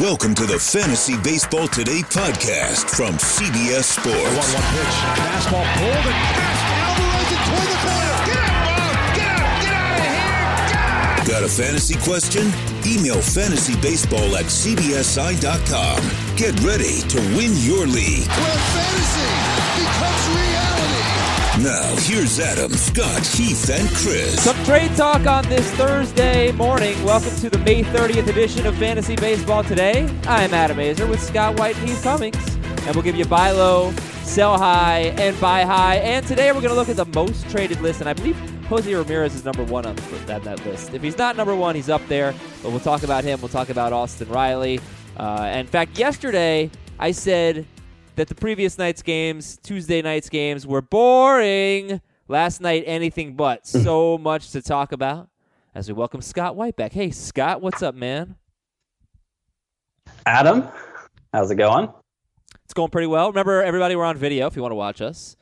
Welcome to the Fantasy Baseball Today podcast from CBS Sports. 1 1 pitch. Fastball pulled and passed. Alvarez and toward the corner. Get out, Bob! Get out! Get out of here! Out! Got a fantasy question? Email fantasybaseball at cbsi.com. Get ready to win your league. Where fantasy becomes reality. Now, here's Adam, Scott, Heath, and Chris. Some trade talk on this Thursday morning. Welcome to the May 30th edition of Fantasy Baseball Today. I'm Adam Aizer with Scott White and Heath Cummings, and we'll give you buy low, sell high, and buy high. And today we're going to look at the most traded list, and I believe Jose Ramirez is number one on that, that list. If he's not number one, he's up there, but we'll talk about him. We'll talk about Austin Riley. Uh, in fact, yesterday I said that the previous night's games, Tuesday night's games, were boring. Last night, anything but. So much to talk about as we welcome Scott White back. Hey, Scott, what's up, man? Adam, how's it going? It's going pretty well. Remember, everybody, we're on video if you want to watch us.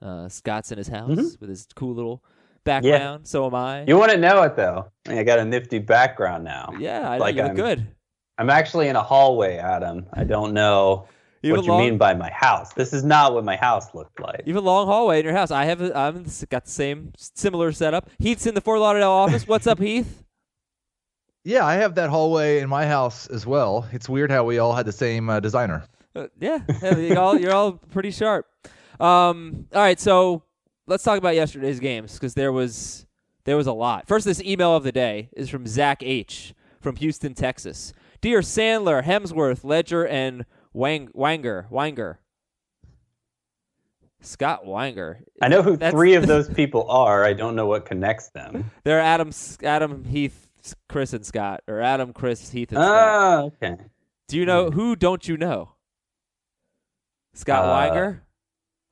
Uh, Scott's in his house Mhm. with his cool little background. Yeah. So am I. You want to know it though. I got a nifty background now. yeah, I, like you look I'm- good. I'm actually in a hallway, Adam. I don't know You what a you long, mean by my house. This is not what my house looked like. You have a long hallway in your house. I have. A, I'm got the same similar setup. Heath's in the Fort Lauderdale office. What's up, Heath? Yeah, I have that hallway in my house as well. It's weird how we all had the same uh, designer. Uh, yeah, yeah, you're all you're all pretty sharp. Um, all right, so let's talk about yesterday's games because there was there was a lot. First, this email of the day is from Zach H from Houston, Texas. Dear Sandler, Hemsworth, Ledger, and Wang, Wanger, Wanger. Scott Wanger. I know who That's- three of those people are. I don't know what connects them. They're Adam, Adam, Heath, Chris, and Scott, or Adam, Chris, Heath, and Scott. Ah, okay. Do you know who? Don't you know? Scott Uh, Wanger.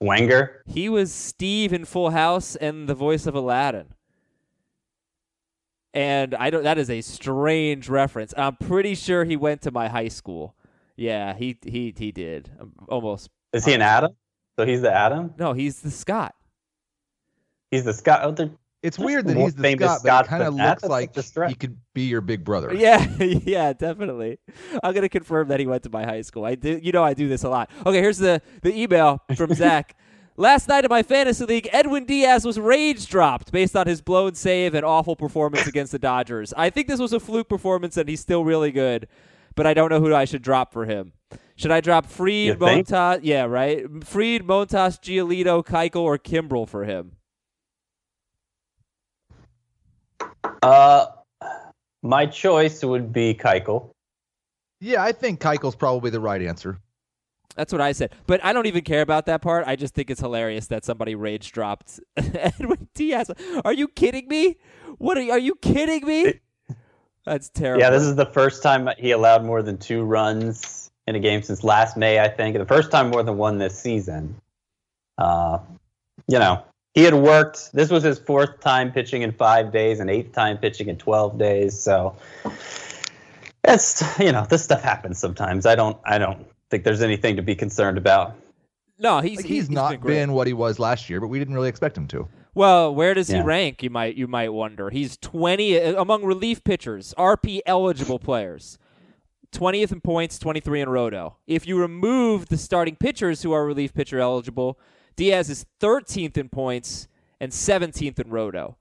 Wenger. He was Steve in Full House and the voice of Aladdin. And I don't. That is a strange reference. I'm pretty sure he went to my high school. Yeah, he he he did. Um, Almost. Is he an Adam? So he's the Adam. No, he's the Scott. He's the Scott. Oh, they're- It's weird that he's the famous Scott, but it kind of looks That's like such a stretch. he could be your big brother. Yeah, yeah, definitely. I'm gonna confirm that he went to my high school. I do. You know, I do this a lot. Okay, here's the the email from Zach. Last night in my fantasy league, Edwin Diaz was rage dropped based on his blown save and awful performance against the Dodgers. I think this was a fluke performance and he's still really good, but I don't know who I should drop for him. Should I drop Fried, think? Montas? Yeah, right. Fried, Montas, Giolito, Keuchel, or Kimbrel for him? Uh, my choice would be Keuchel. Yeah, I think Keuchel's probably the right answer. That's what I said. But I don't even care about that part. I just think it's hilarious that somebody rage dropped Edwin Diaz. Are you kidding me? What are you, are you kidding me? That's terrible. Yeah, this is the first time he allowed more than two runs in a game since last May, I think. The first time more than one this season. Uh, you know, he had worked. This was his fourth time pitching in five days and eighth time pitching in 12 days. So it's, you know, this stuff happens sometimes. I don't, I don't think there's anything to be concerned about. no, he's Like, he's, he's, not been, been what he was last year, but we didn't really expect him to. Well, where does he rank? You might you might wonder. He's 20 uh, among relief pitchers, RP eligible players. 20th in points, 23 in roto. If you remove the starting pitchers who are relief pitcher eligible, Diaz is 13th in points and 17th in roto.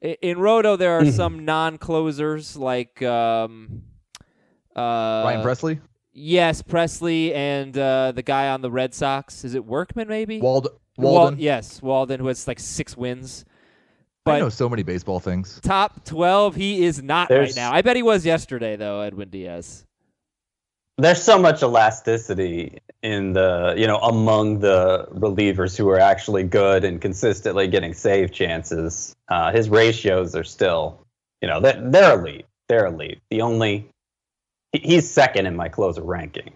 In roto, there are some non-closers like um, uh, Ryan Pressly, Yes, Pressly and uh, the guy on the Red Sox. Is it Workman? Maybe Wald, Wal- yes, Walden, who has like six wins. I know so many baseball things. top 12 he is not right now i bet he was yesterday though edwin diaz There's so much elasticity in the, you know, among the relievers who are actually good and consistently getting save chances. Uh, his ratios are still, you know, they're, they're elite. They're elite. The only, he's second in my closer ranking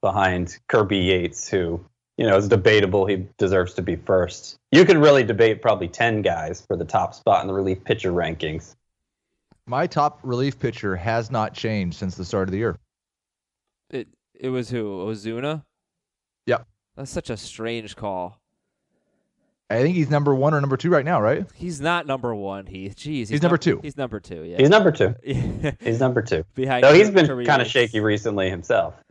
behind Kirby Yates, who, you know, it's debatable. He deserves to be first. You could really debate probably 10 guys for the top spot in the relief pitcher rankings. My top relief pitcher has not changed since the start of the year. it, it was who Osuna Yep. that's such a strange call I think he's number one or number two right now, right? He's not number one. Heath. Jeez, he's, number num- two. He's number two. Yeah. He's number two. He's number two. Behind. Though he's been kind of shaky recently himself.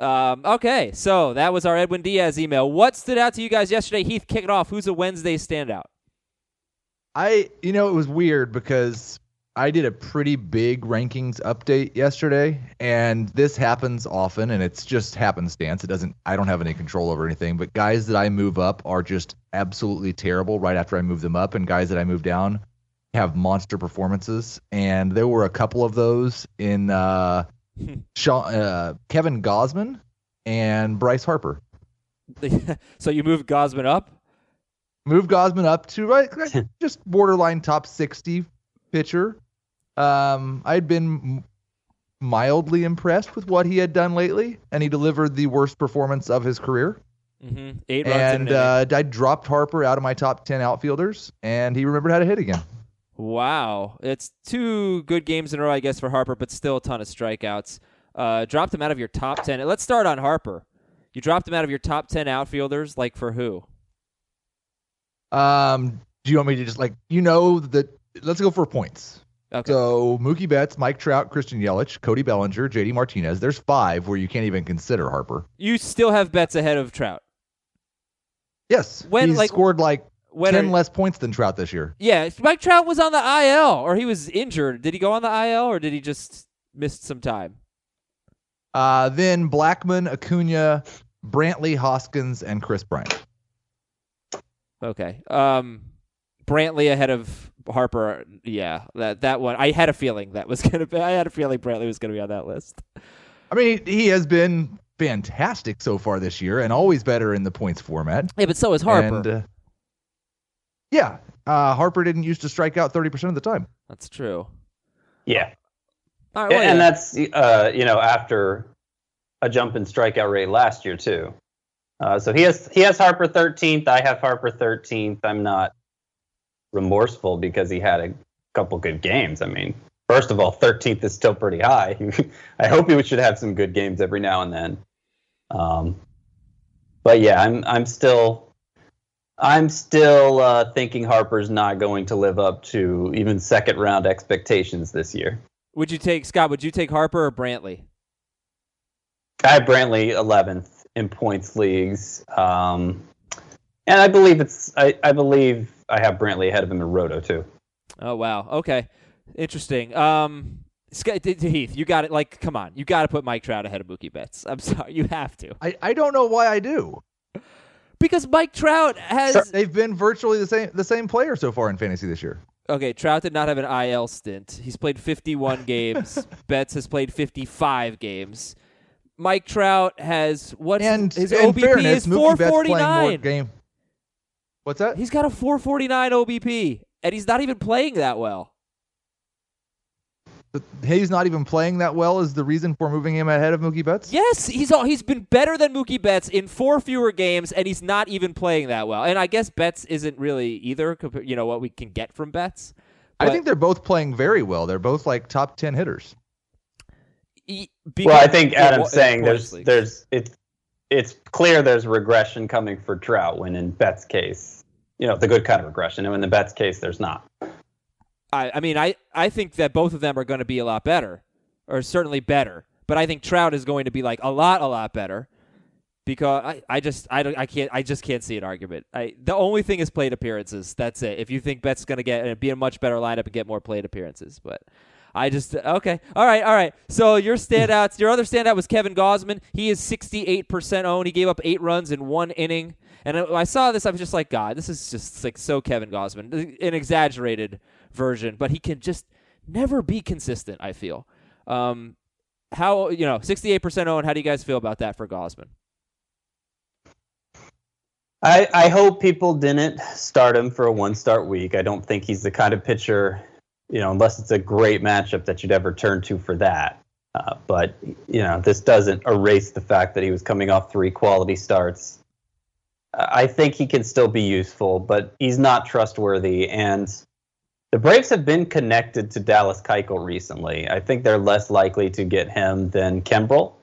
Um, okay, so that was our Edwin Diaz email. What stood out to you guys yesterday? Heath, kick it off. Who's a Wednesday standout? I, you know, it was weird because I did a pretty big rankings update yesterday, and this happens often, and it's just happenstance. It doesn't, I don't have any control over anything, but guys that I move up are just absolutely terrible right after I move them up, and guys that I move down have monster performances. And there were a couple of those in uh, Sean, uh, Kevin Gausman and Bryce Harper. so you moved Gausman up. Move Gausman up to right, just borderline top 60 pitcher. Um, I'd been mildly impressed with what he had done lately, and he delivered the worst performance of his career. Mm-hmm. Eight runs And uh, I dropped Harper out of my top 10 outfielders, and he remembered how to hit again. Wow, it's two good games in a row, I guess, for Harper, but still a ton of strikeouts. Uh, dropped him out of your top ten. Let's start on Harper. You dropped him out of your top ten outfielders, like for who? Um, do you want me to just like, you know, that let's go for points. Okay. So Mookie Betts, Mike Trout, Christian Yelich, Cody Bellinger, JD Martinez. There's five where you can't even consider Harper. you still have Betts ahead of Trout. Yes, When, he's like- scored like When ten less points than Trout this year. Yeah, Mike Trout was on the IL, or he was injured. Did he go on the IL, or did he just miss some time? Uh, then Blackmon, Acuna, Brantley, Hoskins, and Kris Bryant. Okay. Um, Brantley ahead of Harper. Yeah, that that one. I had a feeling that was gonna be. I had a feeling Brantley was gonna be on that list. I mean, he, he has been fantastic so far this year, and always better in the points format. Yeah, but so is Harper. And, uh, yeah, uh, Harper didn't used to strike out thirty percent of the time. That's true. Yeah. All right, well, and yeah. that's uh, you know after a jump in strikeout rate last year too. Uh, so he has he has Harper 13th. I have Harper 13th. I'm not remorseful because he had a couple good games. I mean, first of all, 13th is still pretty high. I hope he should have some good games every now and then. Um, but yeah, I'm I'm still I'm still uh, thinking Harper's not going to live up to even second round expectations this year. Would you take Scott? Would you take Harper or Brantley? I have Brantley 11th in points leagues, um, and I believe it's I, I believe I have Brantley ahead of him in Roto too. Oh wow. Okay. Interesting. Um, Scott, D- D- Heath, you got it. Like, come on, you got to put Mike Trout ahead of Mookie Betts. I'm sorry, you have to I, I don't know why I do. because Mike Trout has. They've been virtually the same the same player so far in fantasy this year. Okay, Trout did not have an IL stint. He's played 51 games. Betts has played 55 games. Mike Trout has what? And his in OBP fairness, is Mookie Betts playing more 449. game. What's that? He's got a 449 OBP, and he's not even playing that well. He's not even playing that well. Is the reason for moving him ahead of Mookie Betts? Yes, he's all, he's been better than Mookie Betts in four fewer games, and he's not even playing that well. And I guess Betts isn't really either. compa- You know what we can get from Betts. I think they're both playing very well. They're both like top ten hitters. he- well, I because- think yeah, Adam's well, saying there's leagues. there's it's it's clear there's regression coming for Trout when in Betts' case, you know, the good kind of regression, and in the Betts' case, there's not. I, I mean, I, I think that both of them are going to be a lot better, or certainly better. But I think Trout is going to be like a lot, a lot better, because I, I just I don't I can't I just can't see an argument. I the only thing is plate appearances. That's it. If you think Betts is going to get uh, be a much better lineup and get more plate appearances, but. I just okay. All right, all right. So your standouts, your other standout was Kevin Gausman. He is 68% owned. He gave up 8 runs in 1 inning. And I I saw this I was just like, god, this is just like so Kevin Gausman. An exaggerated version, but he can just never be consistent, I feel. Um how you know, 68% owned, how do you guys feel about that for Gausman? I, I hope people didn't start him for a one start week. I don't think he's the kind of pitcher, you know, unless it's a great matchup that you'd ever turn to for that. Uh, but, you know, this doesn't erase the fact that he was coming off three quality starts. I think he can still be useful, but he's not trustworthy. And the Braves have been connected to Dallas Keuchel recently. I think they're less likely to get him than Kimbrel,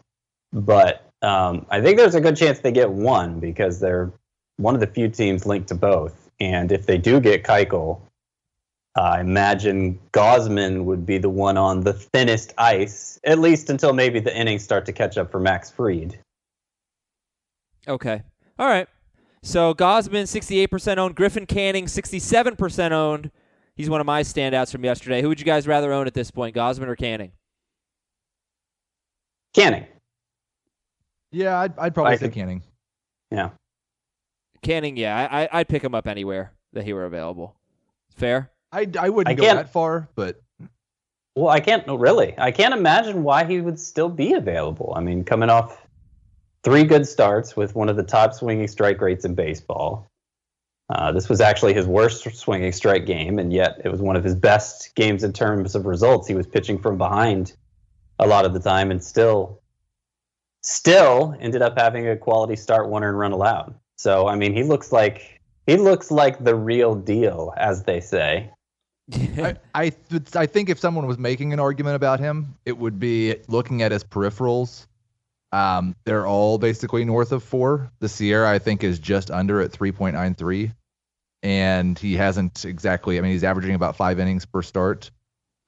but um, I think there's a good chance they get one because they're one of the few teams linked to both. And if they do get Keuchel, I imagine Gausman would be the one on the thinnest ice, at least until maybe the innings start to catch up for Max Fried. Okay. All right. So Gausman, 68% owned. Griffin Canning, 67% owned. He's one of my standouts from yesterday. Who would you guys rather own at this point, Gausman or Canning? Canning. Yeah, I'd, I'd probably I say think- Canning. Yeah. Canning, yeah. I, I, I'd pick him up anywhere that he were available. Fair? I, I wouldn't I go that far, but Well, I can't really. I can't imagine why he would still be available. I mean, coming off three good starts with one of the top swinging strike rates in baseball. Uh, this was actually his worst swinging strike game, and yet it was one of his best games in terms of results. He was pitching from behind a lot of the time, and still, still ended up having a quality start, one earned run allowed. So, I mean, he looks like he looks like the real deal, as they say. I, I, th- I think if someone was making an argument about him, it would be looking at his peripherals. Um, they're all basically north of four. The SIERA, I think, is just under at 3.93. And he hasn't exactly, I mean, he's averaging about five innings per start.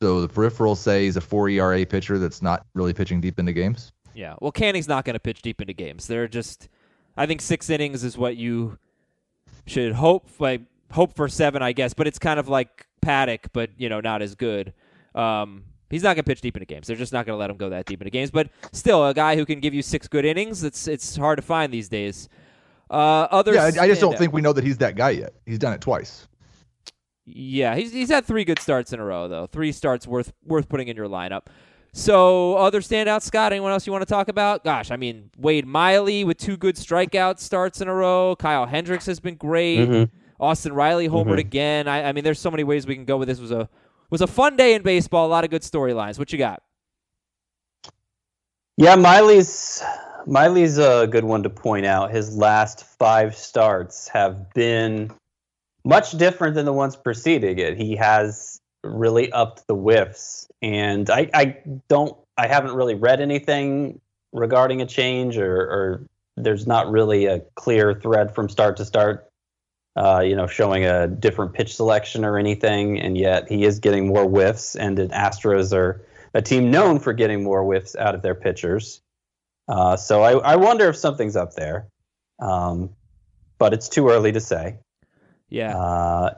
So the peripherals say he's a four ERA pitcher that's not really pitching deep into games. Yeah. Well, Canning's not going to pitch deep into games. They're just, I think six innings is what you should hope. Like hope for seven, I guess. But it's kind of like Paddock, but you know, not as good. Um, he's not going to pitch deep into games. They're just not going to let him go that deep into games. But still, a guy who can give you six good innings, it's it's hard to find these days. Uh, others, Yeah, I, I just don't think we know that he's that guy yet. He's done it twice. Yeah, he's he's had three good starts in a row though. Three starts worth worth putting in your lineup. So other standouts, Scott. Anyone else you want to talk about? Gosh, I mean Wade Miley with two good strikeout starts in a row. Kyle Hendricks has been great. Mhm. Austin Riley homered again. I, I mean, there's so many ways we can go with this. Was a was a fun day in baseball. A lot of good storylines. What you got? Yeah, Miley's Miley's a good one to point out. His last five starts have been much different than the ones preceding it. He has really upped the whiffs, and I, I don't, I haven't really read anything regarding a change, or, or there's not really a clear thread from start to start. Uh, you know, showing a different pitch selection or anything, and yet he is getting more whiffs. And the Astros are a team known for getting more whiffs out of their pitchers. Uh, so I, I wonder if something's up there, um, but it's too early to say. Yeah, Uh,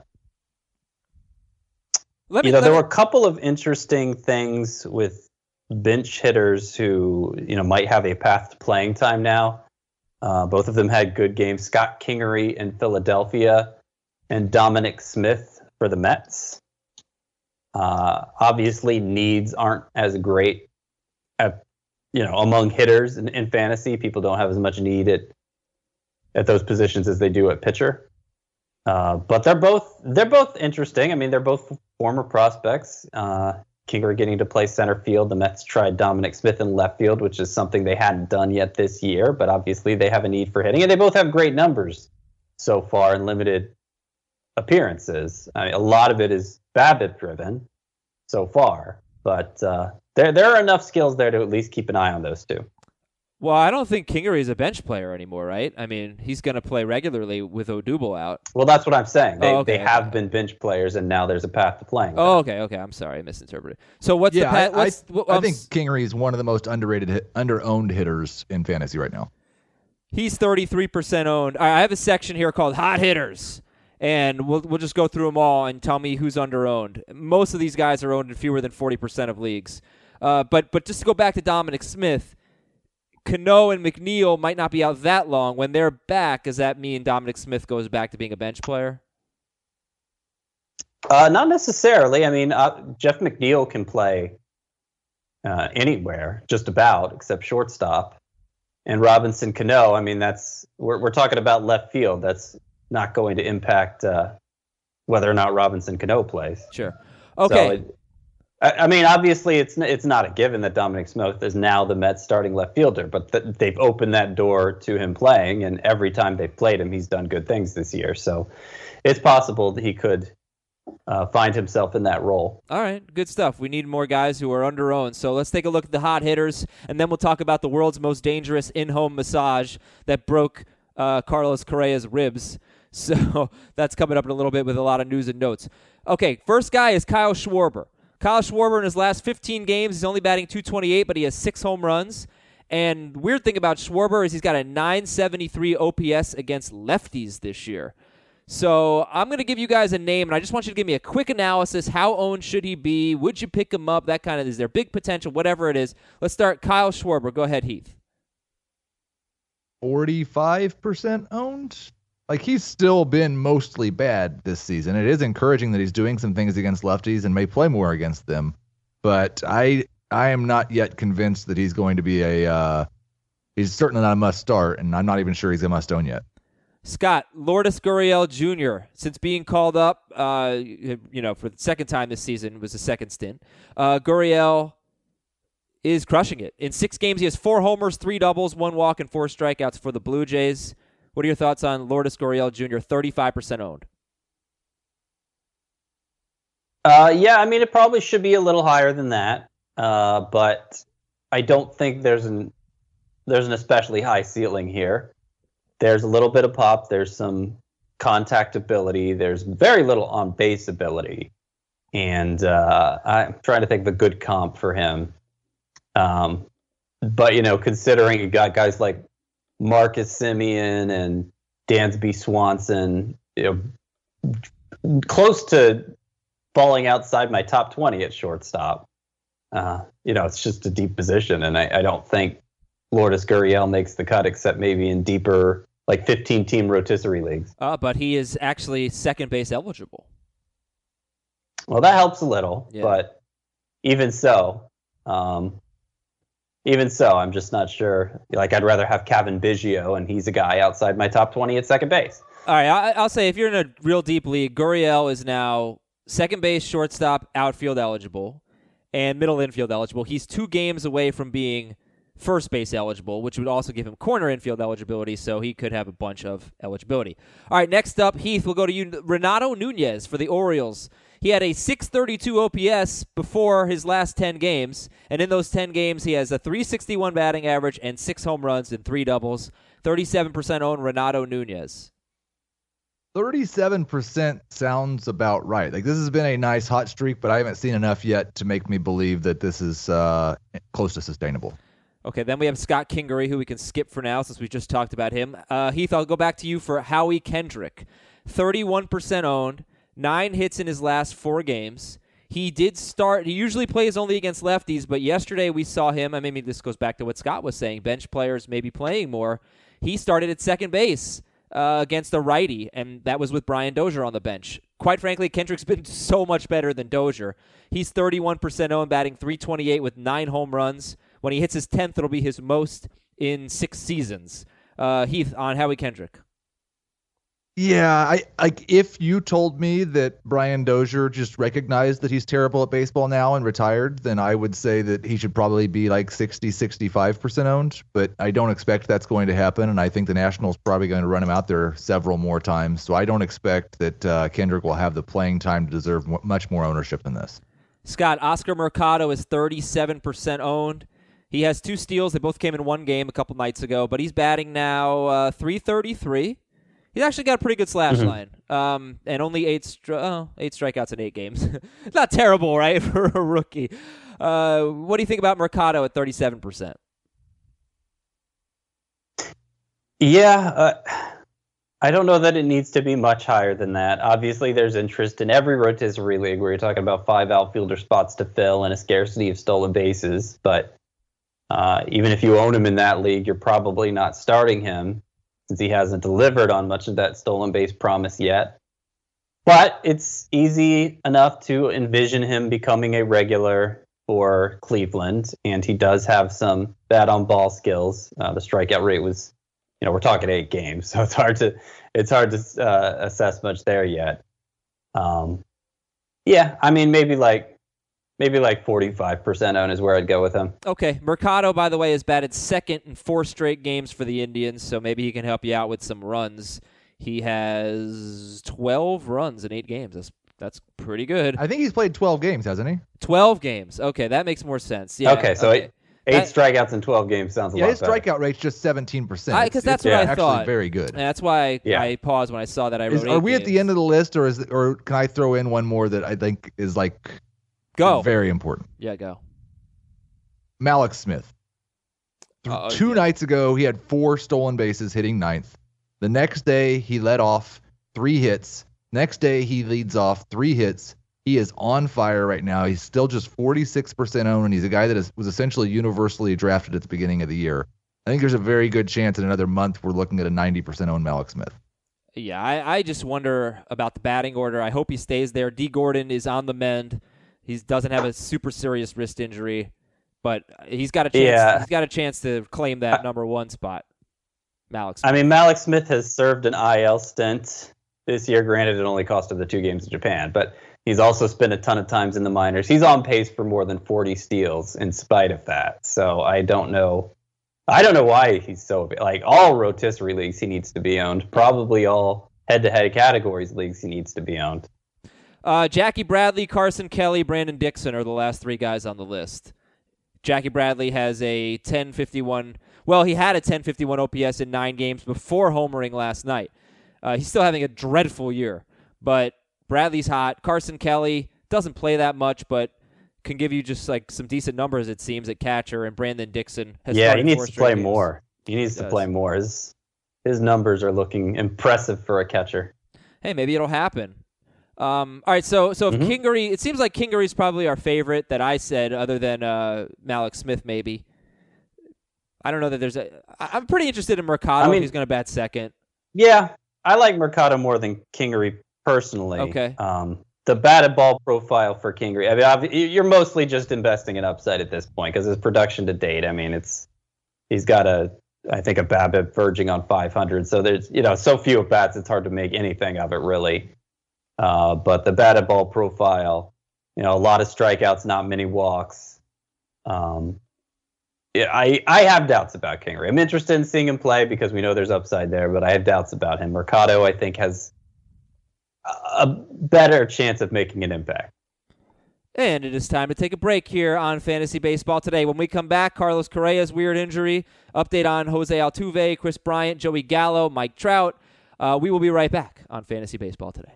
me. you know, there me- were a couple of interesting things with bench hitters who you know might have a path to playing time now. Uh, both of them had good games. Scott Kingery in Philadelphia, and Dominic Smith for the Mets. Uh, obviously, needs aren't as great at you know among hitters in, in fantasy. People don't have as much need at at those positions as they do at pitcher. Uh, but they're both they're both interesting. I mean, they're both former prospects. Uh, Kingery getting to play center field. The Mets tried Dominic Smith in left field, which is something they hadn't done yet this year. But obviously, they have a need for hitting, and they both have great numbers so far in limited appearances. I mean, a lot of it is BABIP driven so far, but uh, there there are enough skills there to at least keep an eye on those two. well, I don't think Kingery is a bench player anymore, right? I mean, he's going to play regularly with Odubel out. Well, that's what I'm saying. They, Oh, okay, they have been bench players, and now there's a path to playing. Oh, okay, okay. I'm sorry, I misinterpreted. So what's yeah, the I, pa- what's, I, what- I think Kingery is one of the most underrated, hit, under-owned hitters in fantasy right now. He's 33% owned. I I have a section here called Hot Hitters, and we'll, we'll just go through them all and tell me who's under owned. Most of these guys are owned in fewer than 40% of leagues. Uh, but, but just to go back to Dominic Smith, Cano and McNeil might not be out that long. When they're back, does that mean Dominic Smith goes back to being a bench player? Uh, not necessarily. I mean, uh, Jeff McNeil can play uh, anywhere, just about, except shortstop. And Robinson Cano, I mean, that's we're we're talking about left field. That's not going to impact uh, whether or not Robinson Cano plays. Sure. So Okay. it- I, I mean, obviously, it's it's not a given that Dominic Smith is now the Mets starting left fielder, but th- they've opened that door to him playing, and every time they've played him, he's done good things this year. So it's possible that he could uh, find himself in that role. All right, good stuff. We need more guys who are under owned. So let's take a look at the hot hitters, and then we'll talk about the world's most dangerous in home massage that broke uh, Carlos Correa's ribs. So that's coming up in a little bit with a lot of news and notes. Okay, first guy is Kyle Schwarber. Kyle Schwarber in his last 15 games, he's only batting 228, but he has six home runs. And weird thing about Schwarber is he's got a 973 OPS against lefties this year. So I'm going to give you guys a name, and I just want you to give me a quick analysis. How owned should he be? Would you pick him up? That kind of is there big potential, whatever it is. Let's start Kyle Schwarber. Go ahead, Heath. 45% owned. Like he's still been mostly bad this season. It is encouraging that he's doing some things against lefties and may play more against them. But I I am not yet convinced that he's going to be a uh, he's certainly not a must start, and I'm not even sure he's a must own yet. Scott Lourdes Gurriel Jr. Since being called up, uh, you know, for the second time this season was the second stint. Uh, Gurriel is crushing it. In six games, he has four homers, three doubles, one walk, and four strikeouts for the Blue Jays. What are your thoughts on Lourdes Gurriel Jr., 35% owned? Uh, yeah, I mean, it probably should be a little higher than that, uh, but I don't think there's an there's an especially high ceiling here. There's a little bit of pop. There's some contact ability. There's very little on base ability, and uh, I'm trying to think of a good comp for him. Um, but you know, considering you got guys like Marcus Semien and Dansby Swanson, you know, close to falling outside my top 20 at shortstop. Uh, you know, it's just a deep position, and I, I don't think Lourdes Gurriel makes the cut, except maybe in deeper, like 15 team rotisserie leagues. Uh, but he is actually second base eligible. Well, that helps a little, Yeah. but even so, um, even so, I'm just not sure. Like, I'd rather have Cavan Biggio, and he's a guy outside my top 20 at second base. All right, I, I'll say if you're in a real deep league, Gurriel is now second base, shortstop, outfield eligible, and middle infield eligible. He's two games away from being first base eligible, which would also give him corner infield eligibility, so he could have a bunch of eligibility. All right, next up, Heath, we'll go to you. Renato Nunez for the Orioles. He had a 632 OPS before his last 10 games, and in those 10 games, he has a 361 batting average and six home runs and three doubles. 37% owned Renato Nunez. 37% sounds about right. Like this has been a nice hot streak, but I haven't seen enough yet to make me believe that this is uh, close to sustainable. Okay, then we have Scott Kingery, who we can skip for now since we just talked about him. Uh, Heath, I'll go back to you for Howie Kendrick. 31% owned, nine hits in his last four games. He did start, he usually plays only against lefties, but yesterday we saw him, I mean, this goes back to what Scott was saying bench players maybe playing more. He started at second base uh, against a righty, and that was with Brian Dozier on the bench. Quite frankly, Kendrick's been so much better than Dozier. He's 31% owned, batting 328 with nine home runs. When he hits his 10th, it'll be his most in six seasons. Uh, Heath, on Howie Kendrick. Yeah, I like if you told me that Brian Dozier just recognized that he's terrible at baseball now and retired, then I would say that he should probably be like 60, 65% owned, but I don't expect that's going to happen and I think the Nationals probably going to run him out there several more times. So I don't expect that uh, Kendrick will have the playing time to deserve much more ownership than this. Scott, Oscar Mercado is 37% owned. He has two steals. They both came in one game a couple nights ago, but he's batting now uh, 333. He's actually got a pretty good slash line, um, and only eight stri- oh, eight strikeouts in eight games. Not terrible, right, for a rookie. Uh, what do you think about Mercado at 37%? Yeah, uh, I don't know that it needs to be much higher than that. Obviously, there's interest in every rotisserie league where you're talking about five outfielder spots to fill and a scarcity of stolen bases. But uh, even if you own him in that league, you're probably not starting him since he hasn't delivered on much of that stolen base promise yet. But it's easy enough to envision him becoming a regular for Cleveland, and he does have some bat on ball skills. Uh, the strikeout rate was you know we're talking eight games, so it's hard to it's hard to uh, assess much there yet. Um, yeah, I mean maybe like maybe like forty five percent own is where I'd go with him. Okay, Mercado, by the way, has batted second in four straight games for the Indians, so maybe he can help you out with some runs. He has 12 runs in eight games. That's that's pretty good. I think he's played 12 games, hasn't he? 12 games. Okay, that makes more sense. Yeah. Okay, so eight That- strikeouts in 12 games sounds a Yeah, lot his better. strikeout rate's just 17%. 'cause that's it's what I actually thought. very good. And that's why Yeah. I paused when I saw that I wrote Is, are eight we at the end of the list, or is or can I throw in one more that I think is like Go. very important? Yeah, go. Mallex Smith. Uh, Two yeah. nights ago, he had four stolen bases, hitting ninth. The next day, he led off three hits. Next day, he leads off three hits. He is on fire right now. He's still just 46% owned, and he's a guy that is, was essentially universally drafted at the beginning of the year. I think there's a very good chance in another month we're looking at a 90% owned Mallex Smith. Yeah, I, I just wonder about the batting order. I hope he stays there. Dee Gordon is on the mend. He doesn't have a super serious wrist injury, but he's got a chance. Yeah. He's got a chance to claim that number one spot. Mallex. I mean, Mallex Smith has served an IL stint this year. Granted, it only cost him the two games in Japan, but he's also spent a ton of times in the minors. He's on pace for more than 40 steals in spite of that. So I don't know. I don't know why he's so like all rotisserie leagues he needs to be owned. Probably all head-to-head categories leagues he needs to be owned. Uh, Jackie Bradley, Carson Kelly, Brandon Dixon are the last three guys on the list. Jackie Bradley has a 1051. Well, he had a 1051 OPS in nine games before homering last night. Uh, he's still having a dreadful year, but Bradley's hot. Carson Kelly doesn't play that much, but can give you just like some decent numbers, it seems, at catcher. And Brandon Dixon has yeah, he needs to play games. more. He needs He to play more. His his numbers are looking impressive for a catcher. hey, maybe it'll happen. Um, all right, so so if Mhm. Kingery, it seems like Kingery's probably our favorite that I said, other than uh, Mallex Smith, maybe. I don't know that there's a. I'm pretty interested in Mercado I if mean- he's going to bat second. Yeah, I like Mercado more than Kingery personally. Okay. Um, the batted ball profile for Kingery. I mean, you're mostly just investing in upside at this point because his production to date. I mean, it's he's got a I think a BABIP verging on 500. So there's you know so few at bats, it's hard to make anything of it really. Uh, but the batted ball profile, you know, a lot of strikeouts, not many walks. Um, yeah, I, I have doubts about Kingery. I'm interested in seeing him play because we know there's upside there, but I have doubts about him. Mercado, I think, has a- better chance of making an impact. And it is time to take a break here on Fantasy Baseball today. When we come back, Carlos Correa's weird injury, update on Jose Altuve, Kris Bryant, Joey Gallo, Mike Trout. Uh, we will be right back on Fantasy Baseball today.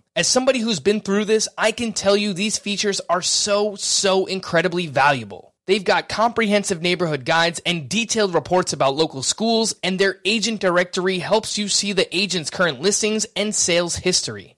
As somebody who's been through this, I can tell you these features are so, so incredibly valuable. They've got comprehensive neighborhood guides and detailed reports about local schools, and their agent directory helps you see the agent's current listings and sales history.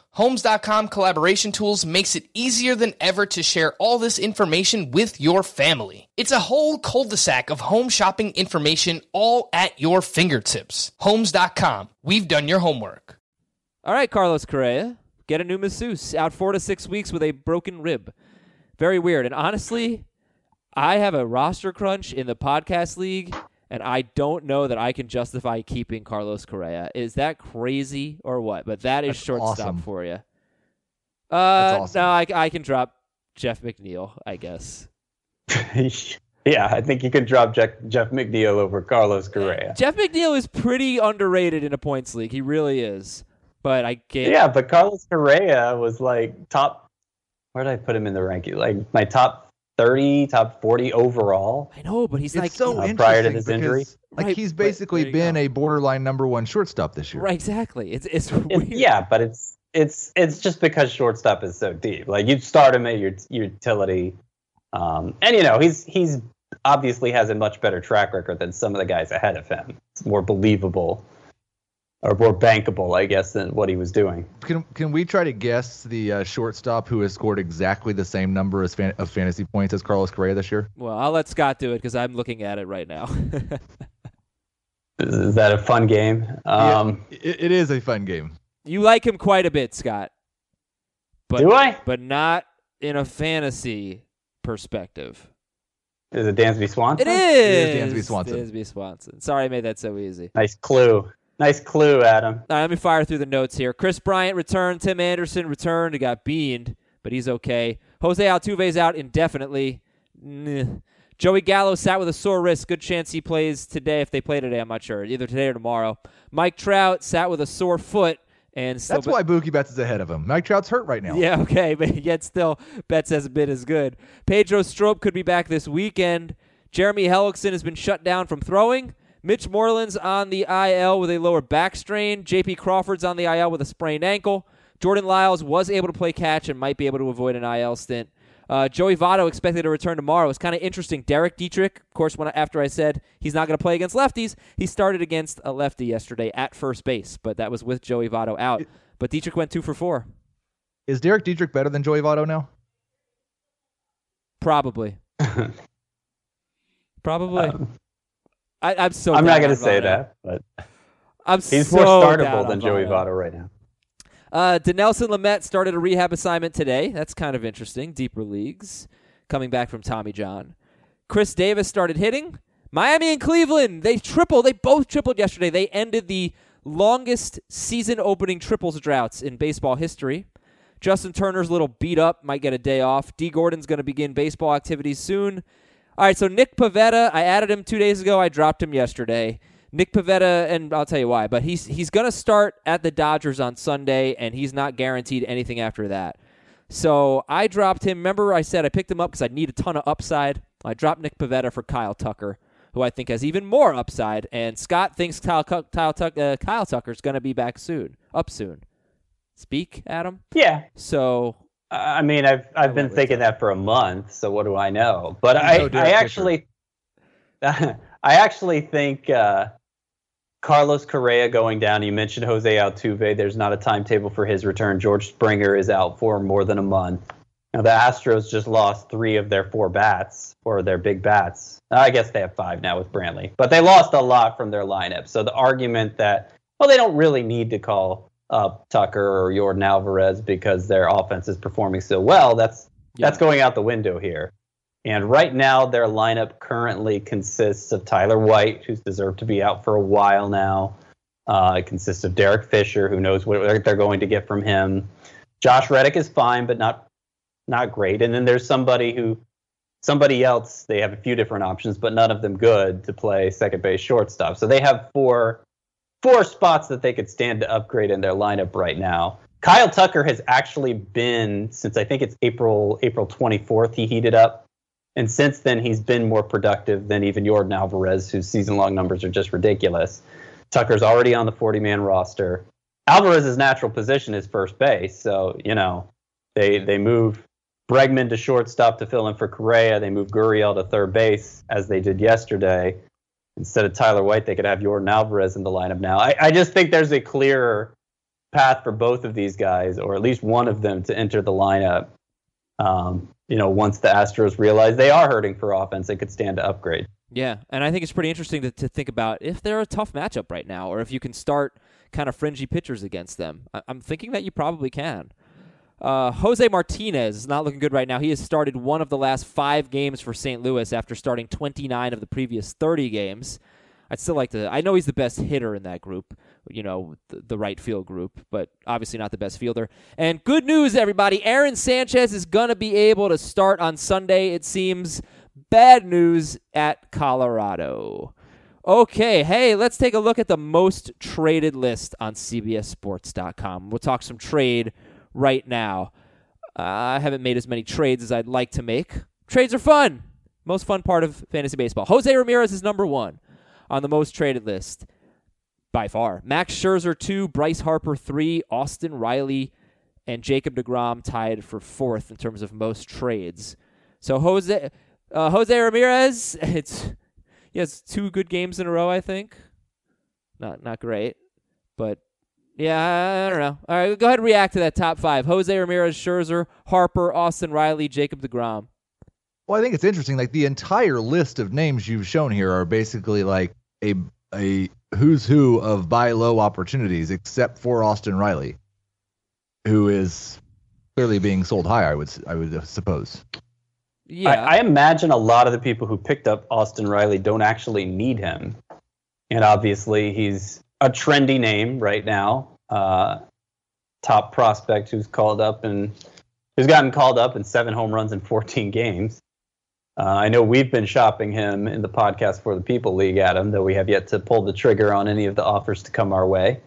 Homes.com collaboration tools makes it easier than ever to share all this information with your family. It's a whole cul-de-sac of home shopping information all at your fingertips. Homes.com. We've done your homework. All right, Carlos Correa, get a new masseuse. Out four to six weeks with a broken rib. Very weird. And honestly, I have a roster crunch in the podcast league, and I don't know that I can justify keeping Carlos Correa. Is that crazy or what? But that is That's shortstop awesome. for you. Uh, awesome. No, I, I can drop Jeff McNeil, I guess. yeah, I think you could drop Jeff, Jeff McNeil over Carlos Correa. Jeff McNeil is pretty underrated in a points league. He really is. But I can't. Yeah, but Carlos Correa was like top. Where did I put him in the ranking? Like my top 30, top 40 overall. I know, but he's it's like so uh, interesting prior to this injury. Like Right, he's basically been go. a borderline number one shortstop this year. right. Exactly. It's it's It- weird. yeah, but it's it's it's just because shortstop is so deep. Like you'd start him at your utility, um, and you know he's he's obviously has a much better track record than some of the guys ahead of him. It's more believable or more bankable, I guess, than what he was doing. Can can we try to guess the uh, shortstop who has scored exactly the same number as fan- of fantasy points as Carlos Correa this year? Well, I'll let Scott do it because I'm looking at it right now. Is, is that a fun game? Um, It, it is a fun game. you like him quite a bit, Scott, but do I? but not in a fantasy perspective. Is it Dansby Swanson? It is is Dansby Swanson. Dansby Swanson. Sorry, I made that so easy. Nice clue. Nice clue, Adam. All right, let me fire through the notes here. Kris Bryant returned. Tim Anderson returned. He got beaned, but he's okay. Jose Altuve's out indefinitely. Nah. Joey Gallo sat with a sore wrist. Good chance he plays today. If they play today, I'm not sure. Either today or tomorrow. Mike Trout sat with a sore foot and still That's why Mookie Betts is ahead of him. Mike Trout's hurt right now. Yeah, okay, but yet still, Betts hasn't been as good. Pedro Strop could be back this weekend. Jeremy Hellickson has been shut down from throwing. Mitch Moreland's on the IL with a lower back strain. J.P. Crawford's on the IL with a sprained ankle. Jordan Lyles was able to play catch and might be able to avoid an IL stint. Uh, Joey Votto expected to return tomorrow. It's kind of interesting. Derek Dietrich, of course, when after I said he's not going to play against lefties, he started against a lefty yesterday at first base, but that was with Joey Votto out. But Dietrich went two for four. Is Derek Dietrich better than Joey Votto now? Probably. Probably. I, I'm so. I'm not going to say that, but I'm he's so more startable than Joey Votto. Right now. Uh, Dinelson Lamet started a rehab assignment today. That's kind of interesting. Deeper leagues, coming back from Tommy John. Chris Davis started hitting. Miami and Cleveland, they tripled. They both tripled yesterday. They ended the longest season opening triples droughts in baseball history. Justin Turner's a little beat up, might get a day off. Dee Gordon's going to begin baseball activities soon. All right, so Nick Pivetta, I added him two days ago. I dropped him yesterday. Nick Pivetta, and I'll tell you why, but he's he's going to start at the Dodgers on Sunday, and he's not guaranteed anything after that. So I dropped him. Remember, I said I picked him up because I need a ton of upside. I dropped Nick Pivetta for Kyle Tucker, who I think has even more upside. And Scott thinks Kyle, Kyle, uh, Kyle Tucker's going to be back soon, up soon. Speak, Adam. Yeah, So I mean, I've I've been thinking that for a month, so what do I know? But You I know I actually I actually think uh, Carlos Correa going down. You mentioned Jose Altuve. There's not a timetable for his return. George Springer is out for more than a month. Now the Astros just lost three of their four bats, or their big bats. I guess they have five now with Brantley, but they lost a lot from their lineup. So the argument that well, they don't really need to call up Tucker or Yordan Alvarez because their offense is performing so well. That's that's going out the window here. And right now, their lineup currently consists of Tyler White, who's deserved to be out for a while now. Uh, it consists of Derek Fisher, who knows what they're going to get from him. Josh Reddick is fine, but not not great. And then there's somebody who somebody else. They have a few different options, but none of them good to play second base, shortstop. So they have four four spots that they could stand to upgrade in their lineup right now. Kyle Tucker has actually been since I think it's April April 24th. He heated up, and since then he's been more productive than even Yordan Alvarez, whose season long numbers are just ridiculous. Tucker's already on the 40 man roster. Alvarez's natural position is first base, so you know they they move Bregman to shortstop to fill in for Correa. They move Gurriel to third base as they did yesterday. Instead of Tyler White, they could have Yordan Alvarez in the lineup now. I, I just think there's a clearer path for both of these guys, or at least one of them, to enter the lineup. Um, you know, once the Astros realize they are hurting for offense, they could stand to upgrade. Yeah, and I think it's pretty interesting to, to think about if they're a tough matchup right now, or if you can start kind of fringy pitchers against them. I, I'm thinking that you probably can. Uh, Jose Martinez is not looking good right now. He has started one of the last five games for St. Louis after starting 29 of the previous 30 games. I'd still like to. I know he's the best hitter in that group, you know, the, the right field group, but obviously not the best fielder. And good news, everybody Aaron Sanchez is going to be able to start on Sunday, it seems. Bad news at Colorado. Okay, hey, let's take a look at the most traded list on CBSSports.com. We'll talk some trade right now. Uh, I haven't made as many trades as I'd like to make. trades are fun. Most fun part of fantasy baseball. Jose Ramirez is number one on the most traded list by far. Max Scherzer two, Bryce Harper three, Austin Riley and Jacob DeGrom tied for fourth in terms of most trades. So Jose uh, Jose Ramirez, it's he has two good games in a row, I think. Not not great, but yeah, I don't know. All right, go ahead and react to that top five: Jose Ramirez, Scherzer, Harper, Austin Riley, Jacob Degrom. Well, I think it's interesting. Like the entire list of names you've shown here are basically like a a who's who of buy low opportunities, except for Austin Riley, who is clearly being sold high. I would I would suppose. Yeah, I, I imagine a lot of the people who picked up Austin Riley don't actually need him, and obviously he's a trendy name right now. Uh, top prospect who's called up and who's gotten called up in seven home runs in 14 games. Uh, I know we've been shopping him in the podcast for the People League, Adam, though we have yet to pull the trigger on any of the offers to come our way.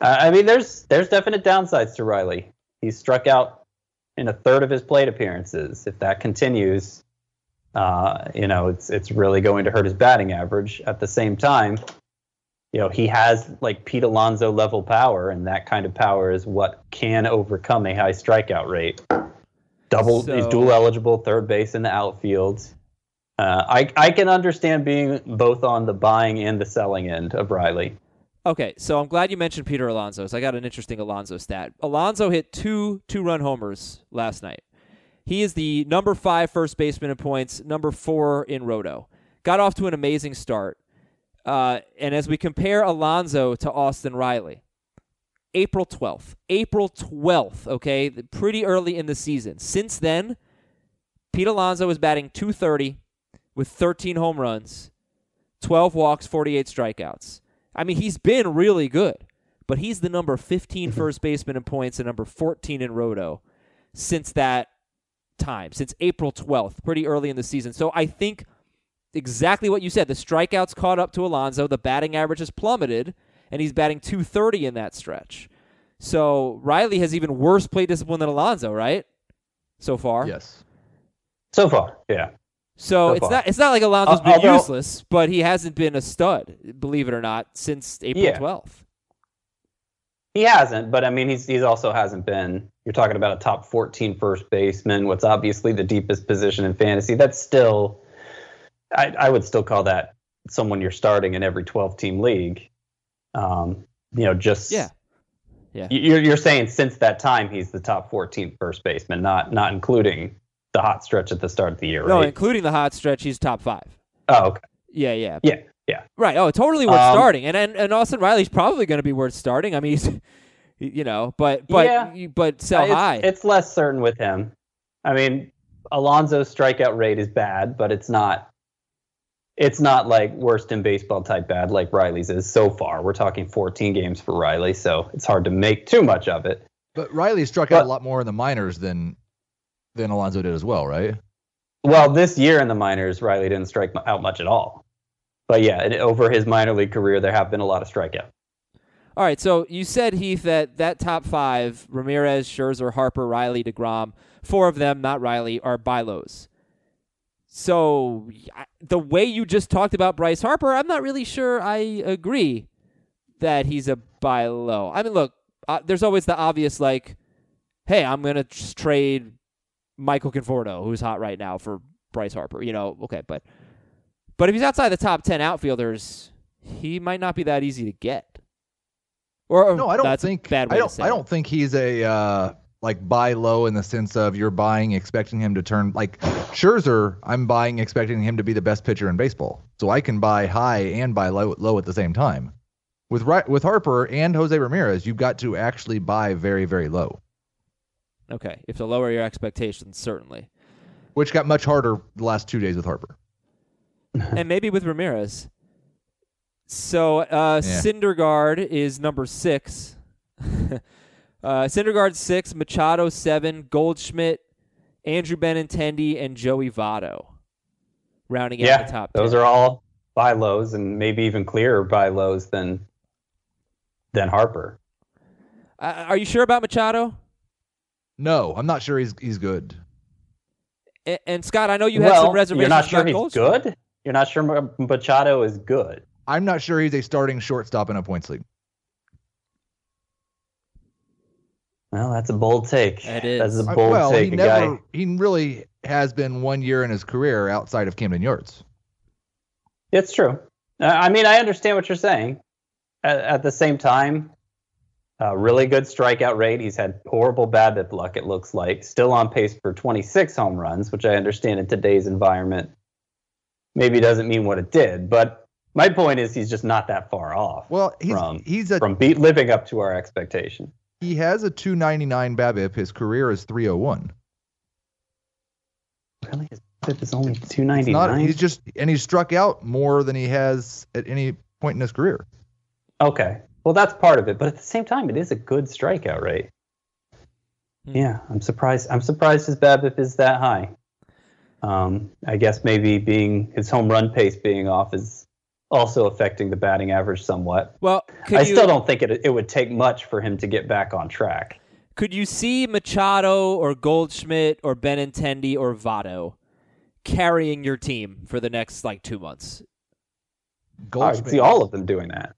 Uh, I mean, there's there's definite downsides to Riley. He's struck out in a third of his plate appearances. If that continues, uh, you know, it's it's really going to hurt his batting average. At the same time, you know, he has like Pete Alonso level power, and that kind of power is what can overcome a high strikeout rate. Double, So- he's dual eligible, third base in the outfield. Uh, I I can understand being both on the buying and the selling end of Riley. Okay, so I'm glad you mentioned Peter Alonso. So I got an interesting Alonso stat. Alonso hit two two-run homers last night. He is the number five first baseman in points, number four in roto. Got off to an amazing start. Uh, and as we compare Alonso to Austin Riley, April 12th, April 12th, okay, pretty early in the season. Since then, Pete Alonso is batting 230 with 13 home runs, 12 walks, 48 strikeouts. I mean, he's been really good, but he's the number 15 first baseman in points and number 14 in roto since that time, since April 12th, pretty early in the season. So I think exactly what you said. The strikeouts caught up to Alonso, the batting average has plummeted, and he's batting 230 in that stretch. So Riley has even worse play discipline than Alonso, right? So far. Yes. So far, yeah. So, So it's far. not it's not like Alonso's Uh, been although- useless, but he hasn't been a stud, believe it or not, since April Yeah. 12th. He hasn't, but I mean, he's he's also hasn't been. You're talking about a top 14 first baseman, what's obviously the deepest position in fantasy. That's still, I, I would still call that someone you're starting in every 12 team league. Um, you know, just Yeah. Yeah. You're you're saying since that time he's the top 14 first baseman, not not including the hot stretch at the start of the year, No, right? including the hot stretch, he's top five. oh, okay. Yeah, yeah. Yeah, yeah. Right. Oh, totally worth Um, starting. And, and and Austin Riley's probably going to be worth starting. I mean, he's, you know, but but Yeah. but sell it's, high. It's less certain with him. I mean, Alonso's strikeout rate is bad, but it's not. It's not like worst in baseball type bad like Riley's is so far. We're talking 14 games for Riley, so it's hard to make too much of it. But Riley struck out a lot more in the minors than than Alonso did as well, right? Well, this year in the minors, Riley didn't strike out much at all. But yeah, it, over his minor league career, there have been a lot of strikeouts. All right. So you said Heath that that top five: Ramirez, Scherzer, Harper, Riley, Degrom. Four of them, not Riley, are buy lows. So the way you just talked about Bryce Harper, I'm not really sure I agree that he's a buy low. I mean, look, uh, there's always the obvious like, hey, I'm gonna just trade Michael Conforto, who's hot right now, for Bryce Harper. You know, okay, but but if he's outside the top ten outfielders, he might not be that easy to get. Or No, I don't think. bad way I don't. I don't think he's a uh, like buy low in the sense of you're buying expecting him to turn like Scherzer. I'm buying expecting him to be the best pitcher in baseball, so I can buy high and buy low, low at the same time. With with Harper and Jose Ramirez, you've got to actually buy very very low, Okay, if to lower your expectations certainly, which got much harder the last two days with Harper. and maybe with Ramirez. So uh, Yeah. Syndergaard is number six. uh, Syndergaard six, Machado seven, Goldschmidt, Andrew Benintendi, and Joey Votto, rounding out Yeah, the top. those 10. are all buy lows and maybe even clearer buy lows than than Harper. Uh, are you sure about Machado? No, I'm not sure he's he's good. And, and Scott, I know you had well, some reservations. you're not sure about he's Goldschmidt. good. You're not sure Machado is good. I'm not sure he's a starting shortstop in a points league. Well, that's a bold take. It is. That's a Uh, bold well, take. he never guy. he really has been one year in his career outside of Camden Yards. It's true. I mean, I understand what you're saying. At, at the same time, a really good strikeout rate. He's had horrible BABIP luck. It looks like still on pace for 26 home runs, which I understand in today's environment maybe doesn't mean what it did. But my point is, he's just not that far off Well, he's From- he's a from beat living up to our expectation. He has a 299 BABIP. His career is 301. Really, his BABIP is only 299. he's just and he's struck out more than he has at any point in his career. Okay. Well, that's part of it, but at the same time, it is a good strikeout rate. Hmm. Yeah, I'm surprised. I'm surprised his BABIP is that high. Um, I guess maybe being his home run pace being off is also affecting the batting average somewhat. Well, could I you, still don't think it it would take much for him to get back on track. Could you see Machado or Goldschmidt or Benintendi or Votto carrying your team for the next like two months? I could Goldschmidt. see all of them doing that.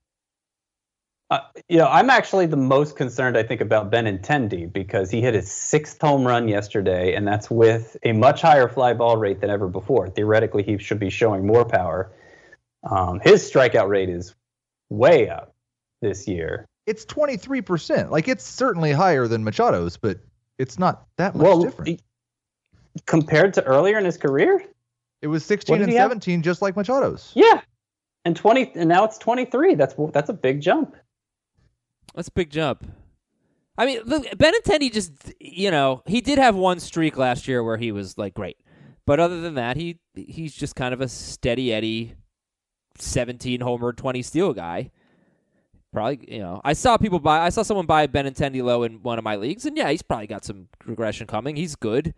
Uh, you know, I'm actually the most concerned, I think, about Benintendi because he hit his sixth home run yesterday, and that's with a much higher fly ball rate than ever before. Theoretically, he should be showing more power. Um, his strikeout rate is way up this year. It's 23%. Like it's certainly higher than Machado's, but it's not that much well, different. he- compared to earlier in his career, It was 16 and he have? 17 just like Machado's. yeah, and 20, and now it's 23. That's that's a big jump. That's a big jump. I mean, look, Benintendi just, you know, he did have one streak last year where he was like great, but other than that, he he's just kind of a steady Eddie, seventeen homer, twenty steal guy. Probably, you know, I saw people buy. I saw someone buy Benintendi low in one of my leagues, and yeah, he's probably got some regression coming. He's good,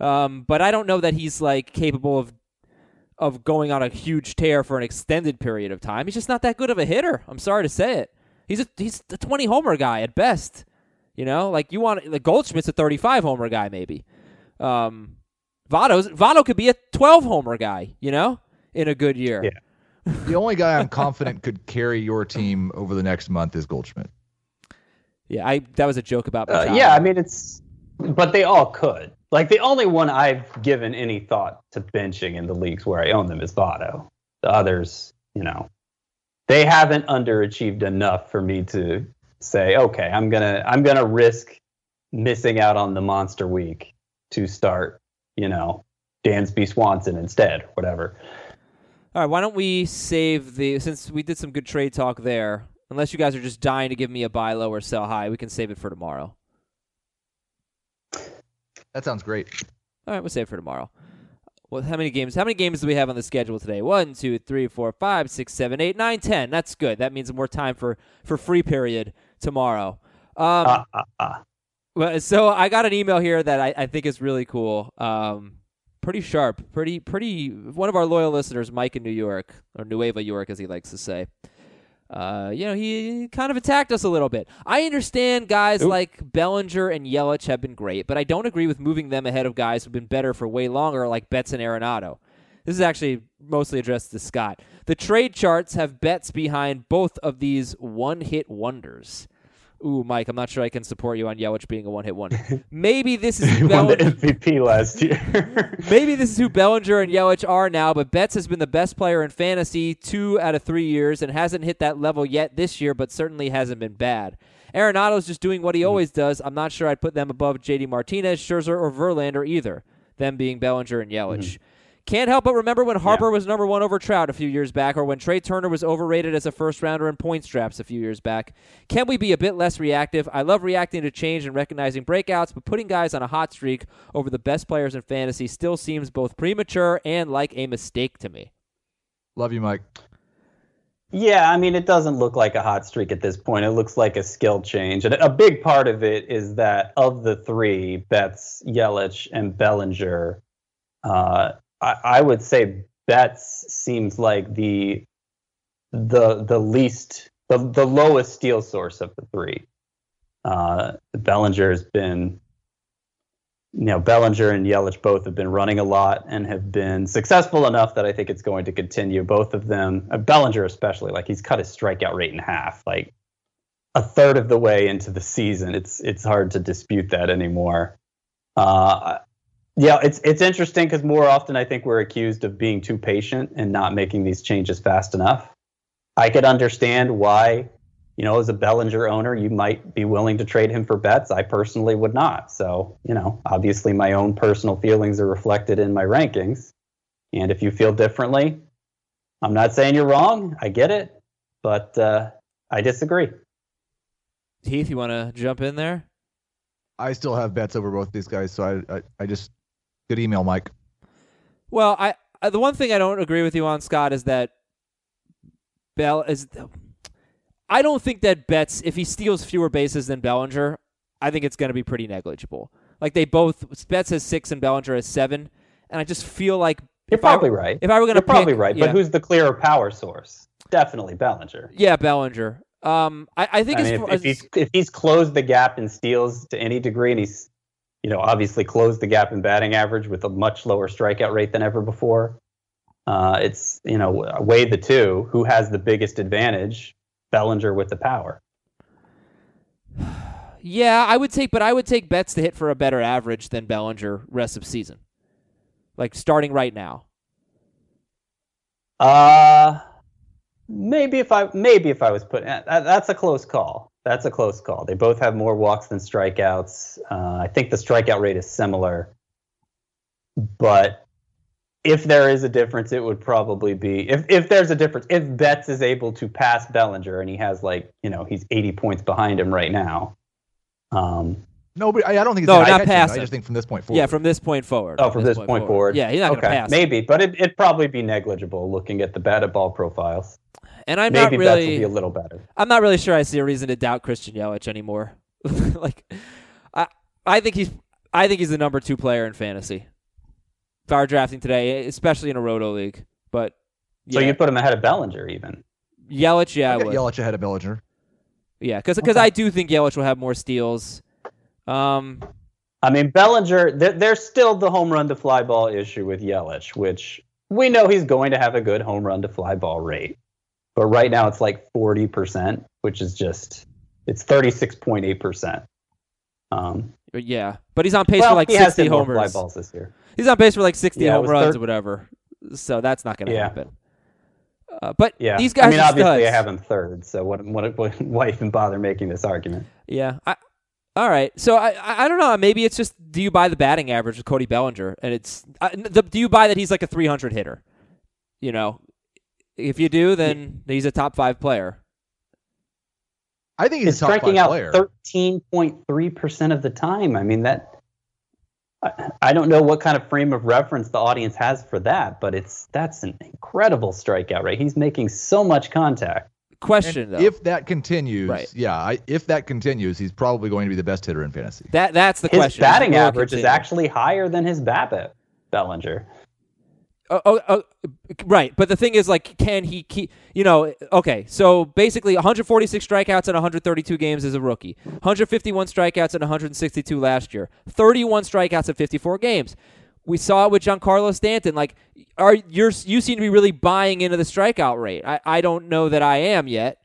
um, but I don't know that he's like capable of of going on a huge tear for an extended period of time. He's just not that good of a hitter. I'm sorry to say it. He's a he's a 20 homer guy at best. You know, like you want the Goldschmidt's a 35 homer guy maybe. Um, Votto's Votto could be a 12 homer guy. You know, in a good year. Yeah. The only guy I'm confident could carry your team over the next month is Goldschmidt. Yeah, I that was a joke about. Uh, yeah, I mean it's, but they all could. Like the only one I've given any thought to benching in the leagues where I own them is Votto. The others, you know, they haven't underachieved enough for me to say, okay, I'm gonna I'm gonna risk missing out on the monster week to start, you know, Dansby Swanson instead, whatever. All right, why don't we save the since we did some good trade talk there. Unless you guys are just dying to give me a buy low or sell high, we can save it for tomorrow. That sounds great. All right, we'll save it for tomorrow. Well, how many games? How many games do we have on the schedule today? One, two, three, four, five, six, seven, eight, nine, ten. That's good. That means more time for for free period tomorrow. Um, Ah, ah, ah. well, so I got an email here that I, I think is really cool. Um, pretty sharp, pretty pretty. One of our loyal listeners, Mike in New York or Nueva York, as he likes to say. Uh, you know, he kind of attacked us a little bit. I understand guys Oop. like Bellinger and Yelich have been great, but I don't agree with moving them ahead of guys who've been better for way longer, like Betts and Arenado. This is actually mostly addressed to Scott. The trade charts have Betts behind both of these one-hit wonders. Ooh, Mike, I'm not sure I can support you on Yelich being a one-hit wonder. Maybe this is He won the MVP last year. Maybe this is who Bellinger and Yelich are now, but Betts has been the best player in fantasy two out of three years and hasn't hit that level yet this year, but certainly hasn't been bad. Arenado's just doing what he mm-hmm. always does. I'm not sure I'd put them above JD Martinez, Scherzer, or Verlander either, them being Bellinger and Yelich. Mm-hmm. Can't help but remember when Harper was number one over Trout a few years back, or when Trea Turner was overrated as a first rounder in point straps a few years back. Can we be a bit less reactive? I love reacting to change and recognizing breakouts, but putting guys on a hot streak over the best players in fantasy still seems both premature and like a mistake to me. Love you, Mike. Yeah, I mean, it doesn't look like a hot streak at this point. It looks like a skill change. And a big part of it is that of the three, Betts, Yelich, and Bellinger, uh, I, I would say Betts seems like the the the least the, the lowest steal source of the three. Uh, Bellinger has been you know, Bellinger and Yelich both have been running a lot and have been successful enough that I think it's going to continue. Both of them, uh, Bellinger especially, like he's cut his strikeout rate in half, like a third of the way into the season. It's it's hard to dispute that anymore. Uh, yeah, it's it's interesting because more often I think we're accused of being too patient and not making these changes fast enough. I could understand why you know, as a Bellinger owner, you might be willing to trade him for Betts. I personally would not. So, you know, obviously my own personal feelings are reflected in my rankings. And if you feel differently, I'm not saying you're wrong. I get it, but uh, I disagree. Heath, you want to jump in there? I still have Betts over both these guys, so I, I, I just good email, Mike. Well, I, I the one thing I don't agree with you on, Scott, is that Bell is I don't think that Betts, if he steals fewer bases than Bellinger, I think it's going to be pretty negligible. Like they both, Betts has six and Bellinger has seven, and I just feel like you're probably I, right. If I were going to, pick, probably right. Yeah. But who's the clearer power source? Definitely Bellinger. Yeah, Bellinger. Um, I, I think I mean, if, if, he's if he's closed the gap in steals to any degree, and he's you know obviously closed the gap in batting average with a much lower strikeout rate than ever before. Uh, it's you know weigh the two. Who has the biggest advantage? Bellinger with the power. Yeah, I would take, but I would take Betts to hit for a better average than Bellinger rest of season, like starting right now. Uh maybe if I maybe if I was putting that's a close call. That's a close call. They both have more walks than strikeouts. Uh, I think the strikeout rate is similar, but if there is a difference, it would probably be if if there's a difference. If Betts is able to pass Bellinger and he has like you know he's 80 points behind him right now. Um, no, but I, I don't think it's no, not pass. I just think from this point forward. Yeah, from this point forward. Oh, from, this, this, point, point forward. forward. Yeah, he's not okay, going to pass. Maybe, but it, would probably be negligible looking at the batted ball profiles. And I'm maybe not really. Betts will be a little better. I'm not really sure I see a reason to doubt Christian Yelich anymore. like, I I think he's I think he's the number two player in fantasy if I were drafting today, especially in a roto league. But yeah. so you put him ahead of Bellinger, even Yelich. Yeah, I, I would. Yelich ahead of Bellinger. Yeah, because because okay. I do think Yelich will have more steals. Um, I mean Bellinger. there's still the home run to fly ball issue with Yelich, which we know he's going to have a good home run to fly ball rate, but right now it's like forty percent, which is just it's thirty six point eight percent. Um, yeah, but he's on pace well, for like sixty homers. Fly balls this year. He's on pace for like 60 yeah, home runs thir- or whatever. So that's not going to yeah. happen. Uh, but yeah. these guys. I mean, obviously, studs. I have him third. So what? What? what why even bother making this argument? Yeah. I, all right. So I, I don't know. Maybe it's just do you buy the batting average of Cody Bellinger, and it's uh, the, do you buy that he's like a 300 hitter? You know, if you do, then he's a top five player. I think he's, he's striking out 13.3 percent of the time. I mean that I don't know what kind of frame of reference the audience has for that, but it's that's an incredible strikeout rate. He's making so much contact. Question though, if that continues, right. yeah, I, if that continues, he's probably going to be the best hitter in fantasy. That that's the his question. His batting average continue. is actually higher than his BABIP, Bellinger. Oh, oh, oh, right. But the thing is, like, can he keep? You know, okay. So basically, 146 strikeouts in 132 games as a rookie, 151 strikeouts in 162 last year, 31 strikeouts in 54 games. We saw it with Giancarlo Stanton. Like, are you you seem to be really buying into the strikeout rate? I, I don't know that I am yet.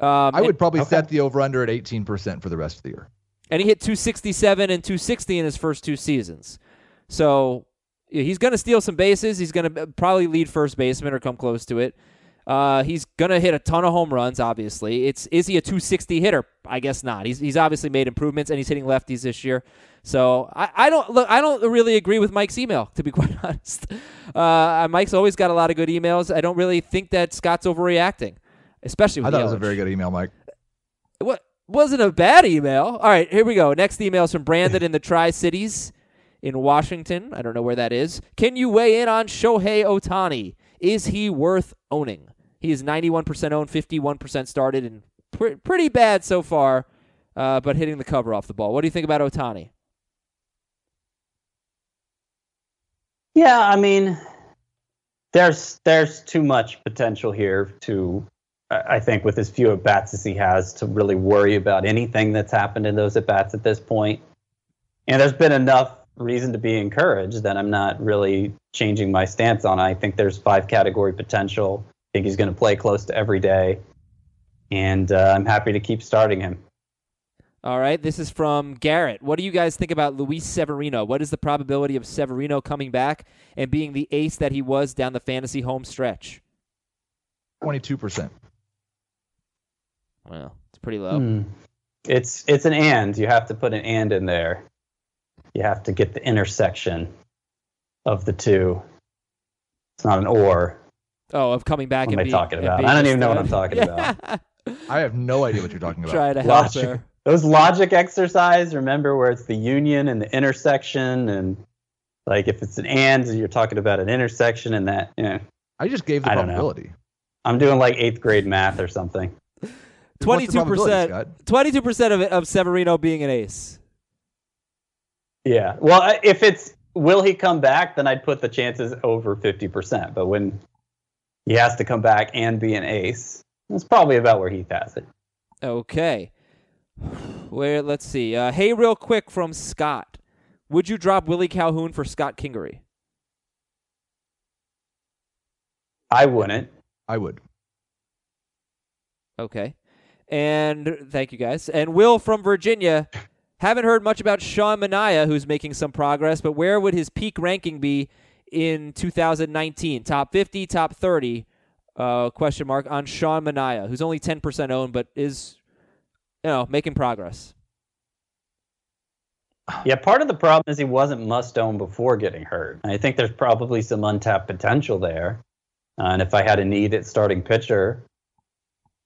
Um, I would and, probably okay. set the over under at 18% for the rest of the year. And he hit 267 and 260 in his first two seasons. So he's going to steal some bases. He's going to uh, probably lead first baseman or come close to it. Uh, he's going to hit a ton of home runs. Obviously, it's is he a 260 hitter? I guess not. He's he's obviously made improvements and he's hitting lefties this year. So I, I don't look. I don't really agree with Mike's email to be quite honest. Uh, Mike's always got a lot of good emails. I don't really think that Scott's overreacting, especially. With I thought it was a very good email, Mike. What wasn't a bad email. All right, here we go. Next email is from Brandon in the Tri Cities in Washington. I don't know where that is. Can you weigh in on Shohei Ohtani? Is he worth owning? He is 91% owned, 51% started, and pr- pretty bad so far, uh, but hitting the cover off the ball. What do you think about Ohtani? Yeah, I mean, there's there's too much potential here to, I think, with as few at bats as he has, to really worry about anything that's happened in those at bats at this point. And there's been enough reason to be encouraged, then I'm not really changing my stance on it. I think there's five category potential. I think he's going to play close to every day. And uh, I'm happy to keep starting him. All right, this is from Garrett. What do you guys think about Luis Severino? What is the probability of Severino coming back and being the ace that he was down the fantasy home stretch? 22%. Well, it's pretty low. Hmm. It's it's an and. You have to put an and in there. You have to get the intersection of the two. It's not an or. Oh, of coming back What and am I talking and about? being I don't even know what I'm stud. talking about. I have no idea what you're talking about. Try to help Logic. there. Those logic exercise, remember where it's the union and the intersection and like if it's an and you're talking about an intersection and that yeah. I just gave the I probability. I'm doing like eighth grade math or something. Twenty-two percent. Twenty-two percent of it of Severino being an ace. Yeah. Well, if it's will he come back, then I'd put the chances over 50%. But when he has to come back and be an ace, that's probably about where Heath has it. Okay. Where let's see. Uh, hey, real quick from Scott. Would you drop Willie Calhoun for Scott Kingery? I wouldn't. I would. Okay. And thank you guys. And Will from Virginia. Haven't heard much about Sean Manaea, who's making some progress, but where would his peak ranking be in 2019? Top 50, top 30? Uh, question mark on Sean Manaea, who's only 10% owned, but is, you know, making progress. Yeah, part of the problem is he wasn't must own before getting hurt. I think there's probably some untapped potential there. Uh, and if I had a need at starting pitcher,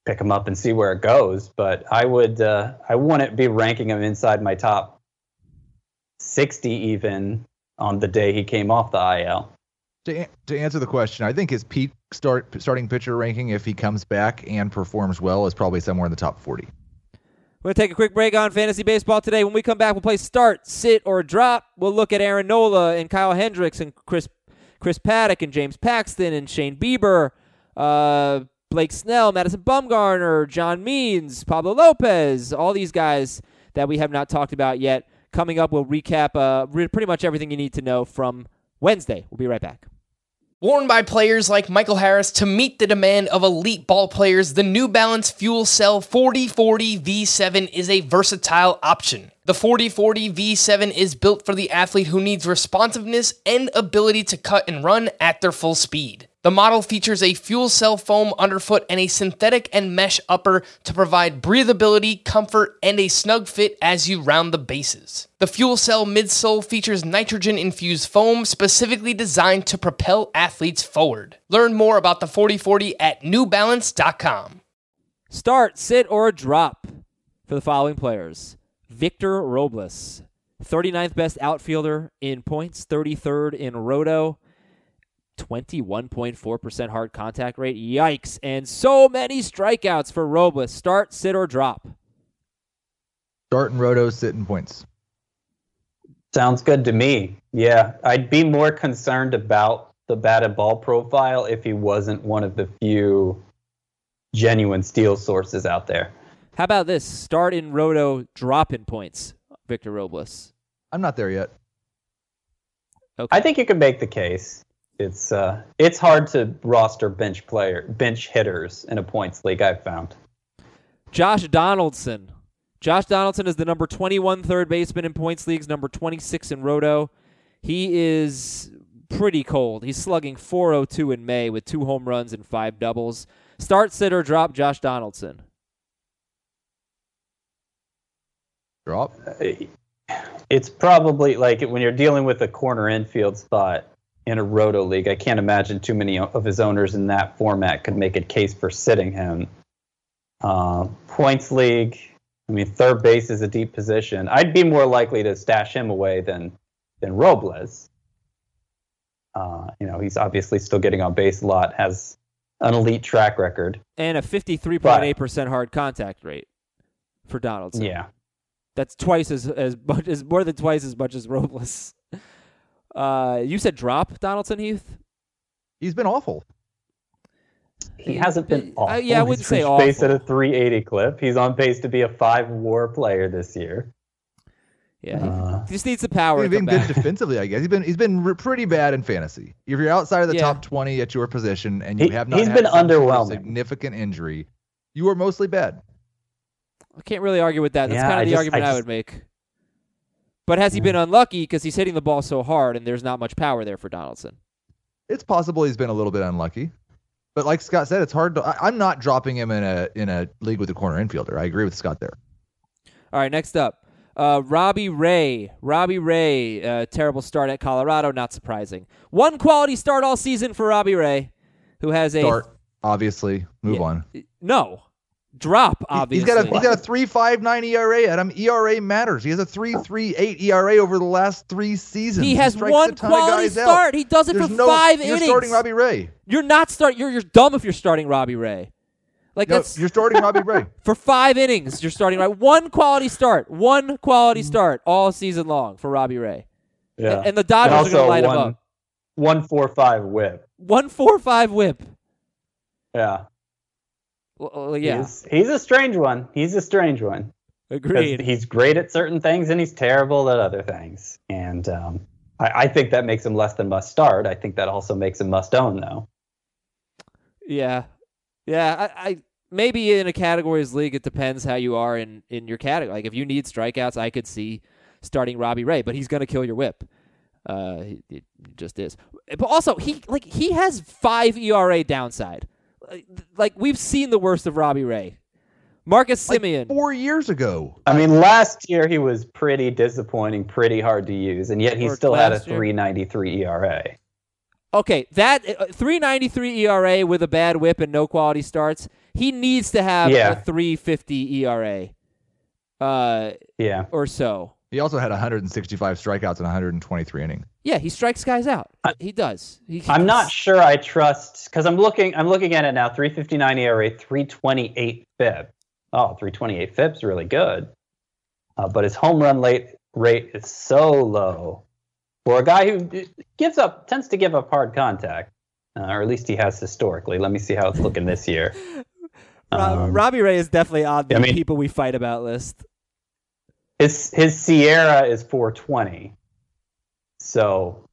pick him up and see where it goes. But I would, uh, I wouldn't be ranking him inside my top 60 even on the day he came off the IL. To, to answer the question, I think his peak start starting pitcher ranking, if he comes back and performs well, is probably somewhere in the top 40. We're going to take a quick break on fantasy baseball today. When we come back, we'll play start, sit, or drop. We'll look at Aaron Nola and Kyle Hendricks and Chris Chris Paddack and James Paxton and Shane Bieber, uh, Blake Snell, Madison Bumgarner, John Means, Pablo Lopez, all these guys that we have not talked about yet. Coming up, we'll recap uh, re- pretty much everything you need to know from Wednesday. We'll be right back. Worn by players like Michael Harris to meet the demand of elite ball players, the New Balance Fuel Cell 4040 V7 is a versatile option. The 4040 V7 is built for the athlete who needs responsiveness and ability to cut and run at their full speed. The model features a fuel cell foam underfoot and a synthetic and mesh upper to provide breathability, comfort, and a snug fit as you round the bases. The fuel cell midsole features nitrogen infused foam specifically designed to propel athletes forward. Learn more about the 4040 at newbalance.com. Start, sit, or drop for the following players Victor Robles, 39th best outfielder in points, 33rd in roto, 21.4% hard contact rate. Yikes. And so many strikeouts for Robles. Start, sit, or drop. Start and roto, sit in points. Sounds good to me. Yeah, I'd be more concerned about the batted ball profile if he wasn't one of the few genuine steal sources out there. How about this? Start in roto, drop in points. Victor Robles. I'm not there yet. Okay. I think you can make the case. It's uh, it's hard to roster bench player bench hitters in a points league. I've found. Josh Donaldson. Josh Donaldson is the number 21 third baseman in points leagues, number 26 in roto. He is pretty cold. He's slugging 402 in May with two home runs and five doubles. Start, sit, or drop Josh Donaldson. Drop. It's probably like when you're dealing with a corner infield spot in a roto league. I can't imagine too many of his owners in that format could make a case for sitting him. Uh, points league. I mean, third base is a deep position. I'd be more likely to stash him away than than Robles. Uh, you know, he's obviously still getting on base a lot, has an elite track record. And a 53.8% hard contact rate for Donaldson. Yeah. That's twice as as much as more than twice as much as Robles. Uh, you said drop Donaldson Heath. He's been awful. He hasn't been Uh, awful. yeah, I wouldn't He's say reached base at a 380 clip. He's on pace to be a five WAR player this year. Yeah, he Uh, just needs the power. He's been good back. defensively, I guess. He's been he's been re- pretty bad in fantasy. If you're outside of the Yeah. top 20 at your position and you He- have not he's had been some sort underwhelming. significant injury, you are mostly bad. I can't really argue with that. That's Yeah, kind of I the just- argument I I, would make. But has he been unlucky because he's hitting the ball so hard and there's not much power there for Donaldson? It's possible he's been a little bit unlucky. But like Scott said, it's hard to I, I'm not dropping him in a in a league with a corner infielder. I agree with Scott there. All right, next up, uh, Robbie Ray. Robbie Ray, uh, terrible start at Colorado, not surprising. One quality start all season for Robbie Ray, who has a Start, obviously. Move Yeah. on. no drop. Obviously, He's got a he's got a three five nine ERA at him. ERA matters. He has a three three eight ERA over the last three seasons. he has strikes one a quality guys out. start. He does it There's for no, five you're innings. starting Robbie Ray. You're not start. You're you're dumb if you're starting Robbie Ray. Like No, that's you're starting Robbie Ray. for five innings. You're starting right. One quality start. One quality mm-hmm. start all season long for Robbie Ray. yeah. And, and the Dodgers are going to light him one, up. one four five whip. One four five whip. Yeah. Well, yeah, He's, he's a strange one. He's a strange one. agreed. He's great at certain things and he's terrible at other things. And um, I, I think that makes him less than must start. I think that also makes him must own, though. Yeah, yeah. I, I maybe in a categories league, it depends how you are in in your category. Like if you need strikeouts, I could see starting Robbie Ray, but he's going to kill your whip. Uh, he, it just is. But also, he like he has five ERA downside. Like, like we've seen the worst of Robbie Ray. Marcus Like Semien. four years ago. I mean, last year he was pretty disappointing, pretty hard to use, and yet he Or still had a last year? 393 ERA. Okay, that uh, 393 ERA with a bad whip and no quality starts. He needs to have Yeah. a 350 ERA, uh, Yeah. or so. He also had 165 strikeouts and 123 innings. Yeah, he strikes guys out. he does. He, I'm not sure I trust because I'm looking. I'm looking at it now. 359 ERA, 328 FIP. Oh, 328 FIP's really good, uh, but his home run late rate is so low for a guy who gives up tends to give up hard contact, uh, or at least he has historically. Let me see how it's looking this year. Um, Robbie Ray is definitely on the I mean- people we fight about list. His his SIERA is 420. So,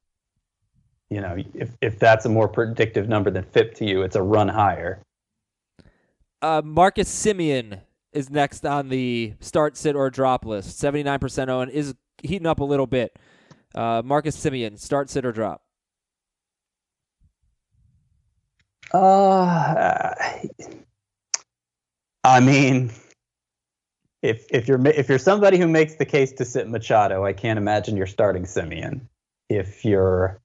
you know, if if that's a more predictive number than FIP to you, it's a run higher. Uh, Marcus Semien is next on the start, sit, or drop list. 79% owned is heating up a little bit. Uh, Marcus Simeon, start, sit, or drop. Uh, I mean, if if you're if you're somebody who makes the case to sit Machado, I can't imagine you're starting Semien. If you're,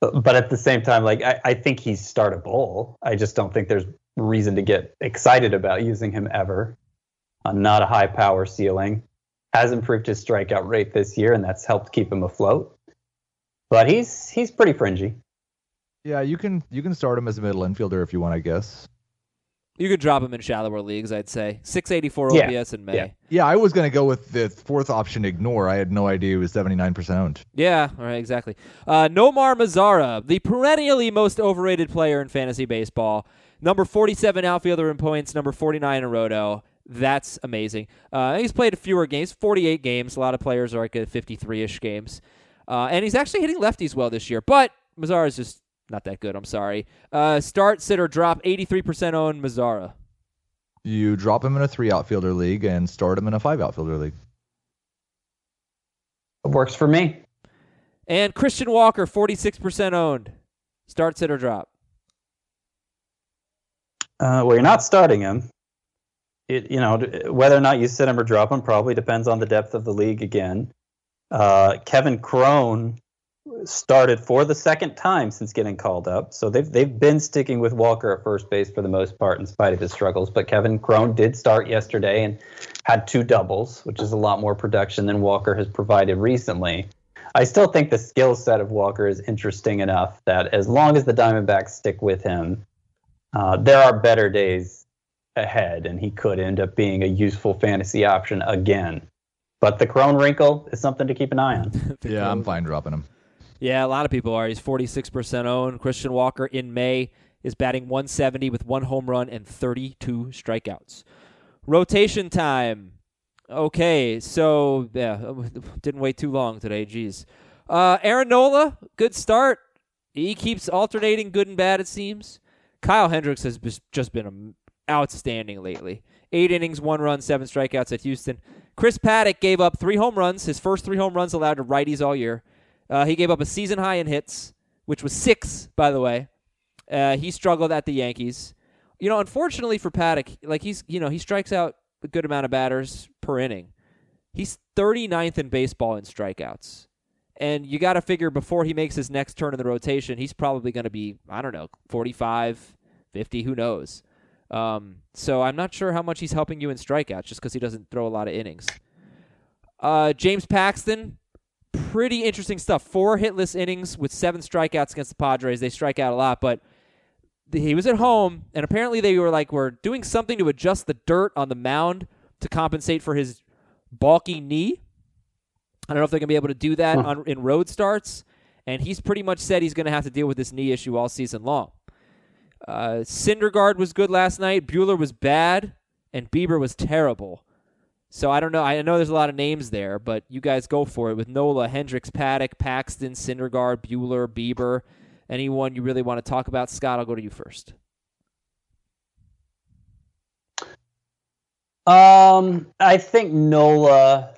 but at the same time, like I, I think he's startable. I just don't think there's reason to get excited about using him ever. Uh, not a high power ceiling. Has improved his strikeout rate this year, and that's helped keep him afloat. But he's he's pretty fringy. Yeah, you can you can start him as a middle infielder if you want, I guess. You could drop him in shallower leagues, I'd say. 684 Yeah, OPS in May. yeah. Yeah, I was gonna go with the fourth option, ignore. I had no idea he was 79% owned. Yeah, all right, exactly. Uh, Nomar Mazara, the perennially most overrated player in fantasy baseball. Number 47 outfielder in points, number 49 in roto. That's amazing. Uh, he's played fewer games, 48 games. A lot of players are like at 53 ish games. Uh, and he's actually hitting lefties well this year, but Mazara is just not that good. I'm sorry. Uh, start, sit, or drop, 83% owned Mazara. You drop him in a three outfielder league and start him in a five outfielder league. It works for me. And Christian Walker, 46% owned. Start, sit, or drop. Uh, well, you're not starting him. It, you know, whether or not you sit him or drop him probably depends on the depth of the league again. Uh, Kevin Cron started for the second time since getting called up, so they've they've been sticking with Walker at first base for the most part, in spite of his struggles. But Kevin Cron did start yesterday and had two doubles, which is a lot more production than Walker has provided recently. I still think the skill set of Walker is interesting enough that as long as the Diamondbacks stick with him, uh, there are better days ahead, and he could end up being a useful fantasy option again. But the Cron wrinkle is something to keep an eye on. Yeah, I'm fine dropping him. Yeah, a lot of people are. He's 46% owned. Christian Walker in May is batting 170 with one home run and 32 strikeouts. Rotation time. Okay, so yeah, didn't wait too long today. Jeez. Uh, Aaron Nola, good start. He keeps alternating good and bad. It seems. Kyle Hendricks has just been outstanding lately. Eight innings, one run, seven strikeouts at Houston. Chris Paddack gave up three home runs, his first three home runs allowed to righties all year. Uh, he gave up a season high in hits, which was six, by the way. Uh, he struggled at the Yankees. You know, unfortunately for Paddack, like he's, you know, he strikes out a good amount of batters per inning. He's 39th in baseball in strikeouts. And you got to figure before he makes his next turn in the rotation, he's probably going to be, I don't know, 45, 50, who knows. Um, so I'm not sure how much he's helping you in strikeouts just because he doesn't throw a lot of innings. Uh, James Paxton, pretty interesting stuff. Four hitless innings with seven strikeouts against the Padres. They strike out a lot, but he was at home, and apparently they were like were doing something to adjust the dirt on the mound to compensate for his bulky knee. I don't know if they're going to be able to do that huh. on, in road starts. And he's pretty much said he's going to have to deal with this knee issue all season long. Uh, Syndergaard was good last night. Buehler was bad, and Bieber was terrible. So I don't know. I know there's a lot of names there, but you guys go for it with Nola, Hendricks, Paddack, Paxton, Syndergaard, Buehler, Bieber. Anyone you really want to talk about? Scott, I'll go to you first. Um, I think Nola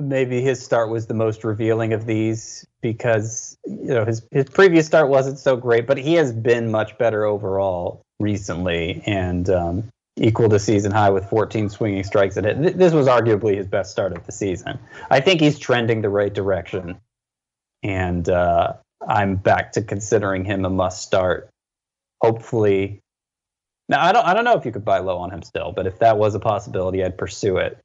maybe his start was the most revealing of these because you know his his previous start wasn't so great, but he has been much better overall recently and um, equal to season high with 14 swinging strikes at it. This was arguably his best start of the season. I think he's trending the right direction, and uh, I'm back to considering him a must start. Hopefully. Now I don't I don't know if you could buy low on him still, but if that was a possibility, I'd pursue it.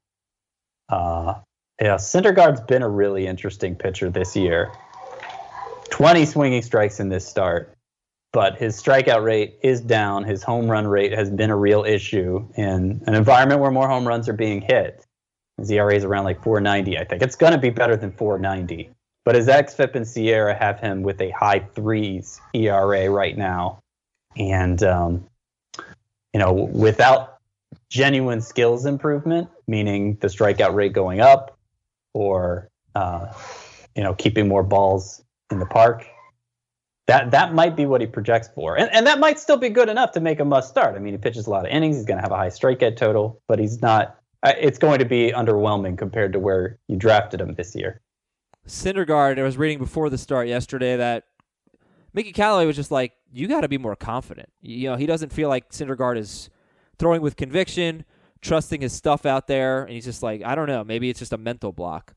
Uh, yeah, Syndergaard's been a really interesting pitcher this year. 20 swinging strikes in this start, but his strikeout rate is down. His home run rate has been a real issue in an environment where more home runs are being hit. His ERA is around like 490, I think. It's going to be better than 490. But his xFIP and SIERA have him with a high threes ERA right now. And, um, you know, without genuine skills improvement, meaning the strikeout rate going up, or uh, you know keeping more balls in the park. That that might be what he projects for, and and that might still be good enough to make a must start. I mean, he pitches a lot of innings. He's going to have a high strikeout total, but he's not. It's going to be underwhelming compared to where you drafted him this year. Syndergaard, I was reading before the start yesterday that Mickey Callaway was just like, you got to be more confident. You know, he doesn't feel like Syndergaard is throwing with conviction trusting his stuff out there, and he's just like, I don't know, maybe it's just a mental block.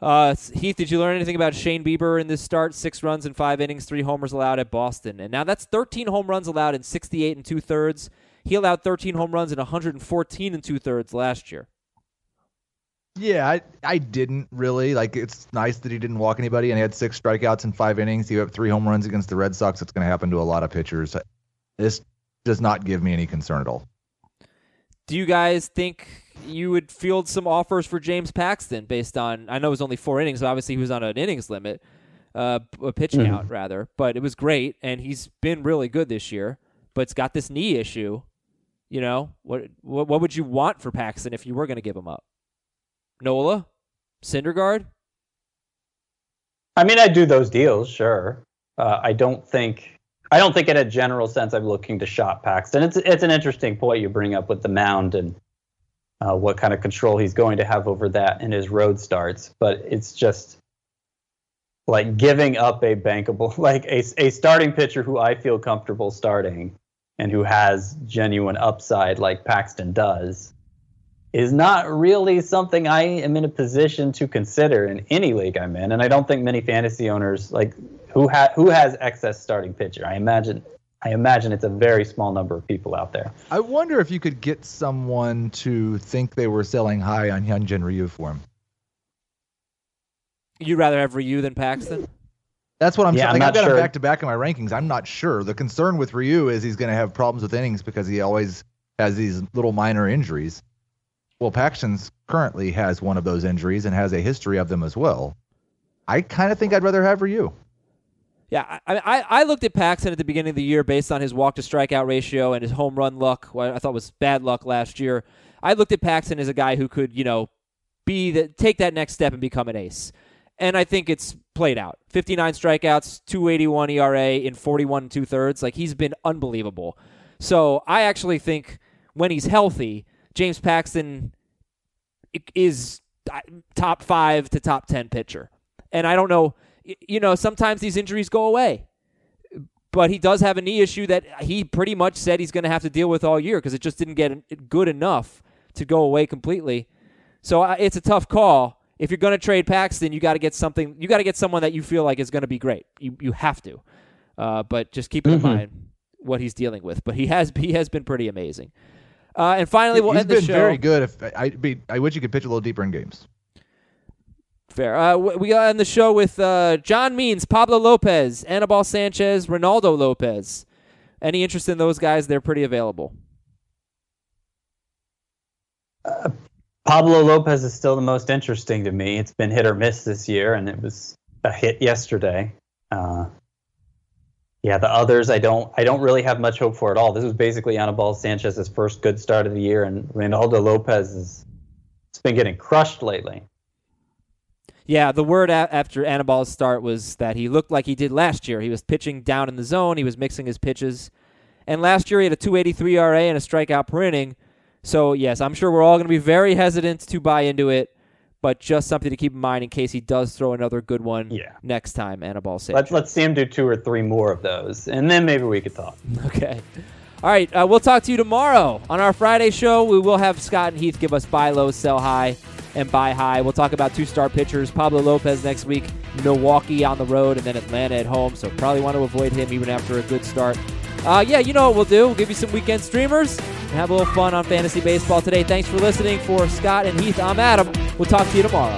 Uh, Heath, did you learn anything about Shane Bieber in this start? Six runs in five innings, three homers allowed at Boston, and now that's 13 home runs allowed in 68 and two thirds. He allowed 13 home runs in 114 and two thirds last year. Yeah, I I didn't really like. It's nice that he didn't walk anybody, and he had six strikeouts in five innings. He had three home runs against the Red Sox. It's going to happen to a lot of pitchers. This does not give me any concern at all. Do you guys think you would field some offers for James Paxton based on? I know it was only four innings, so obviously he was on an innings limit, uh, a pitch mm-hmm. count rather, but it was great, and he's been really good this year. But it's got this knee issue. You know what? What, what would you want for Paxton if you were going to give him up? Nola, Syndergaard. I mean, I'd do those deals, sure. Uh, I don't think I don't think in a general sense I'm looking to shop Paxton. It's it's an interesting point you bring up with the mound and uh, what kind of control he's going to have over that in his road starts. But it's just like giving up a bankable, like a, a starting pitcher who I feel comfortable starting and who has genuine upside like Paxton does is not really something I am in a position to consider in any league I'm in. And I don't think many fantasy owners like who ha- who has excess starting pitcher? I imagine I imagine it's a very small number of people out there. I wonder if you could get someone to think they were selling high on Hyunjin Ryu for him. You'd rather have Ryu than Paxton? That's what I'm yeah, saying. Like, I've got sure. him back to back in my rankings. I'm not sure. The concern with Ryu is he's going to have problems with innings because he always has these little minor injuries. Well, Paxton's currently has one of those injuries and has a history of them as well. I kind of think I'd rather have Ryu. Yeah, I, I I looked at Paxton at the beginning of the year based on his walk to strikeout ratio and his home run luck. What I thought was bad luck last year. I looked at Paxton as a guy who could, you know, be the take that next step and become an ace. And I think it's played out. 59 strikeouts, 281 ERA in 41 two thirds. Like he's been unbelievable. So I actually think when he's healthy, James Paxton is top five to top 10 pitcher. And I don't know, you know, sometimes these injuries go away. But he does have a knee issue that he pretty much said he's going to have to deal with all year because it just didn't get good enough to go away completely. So uh, it's a tough call. If you're going to trade Paxton, you got to get something. You got to get someone that you feel like is going to be great. You you have to. Uh, but just keep mm-hmm. in mind what he's dealing with. But he has he has been pretty amazing. Uh, and finally, we'll he's end the show. very good. If I, be, I wish you could pitch a little deeper in games. Fair. Uh, we got end the show with uh, John Means, Pablo Lopez, Anibal Sanchez, Reynaldo Lopez. Any interest in those guys? They're pretty available. Uh, Pablo Lopez is still the most interesting to me. It's been hit or miss this year, and it was a hit yesterday. Uh, yeah, the others I don't I don't really have much hope for at all. This was basically Anibal Sanchez's first good start of the year, and Reynaldo Lopez has been getting crushed lately. Yeah, the word a- after Anibal's start was that he looked like he did last year. He was pitching down in the zone. He was mixing his pitches, and last year he had a 2.83 RA and a strikeout per inning. So yes, I'm sure we're all going to be very hesitant to buy into it but just something to keep in mind in case he does throw another good one yeah. next time Anibal Sanchez. Let's, let's see him do two or three more of those, and then maybe we could talk. Okay. All right, uh, we'll talk to you tomorrow on our Friday show. We will have Scott and Heath give us buy low, sell high, and buy high. We'll talk about two star pitchers. Pablo Lopez next week, Milwaukee on the road, and then Atlanta at home. So probably want to avoid him even after a good start. Uh, yeah, you know what we'll do. We'll give you some weekend streamers and have a little fun on fantasy baseball today. Thanks for listening. For Scott and Heath, I'm Adam. We'll talk to you tomorrow.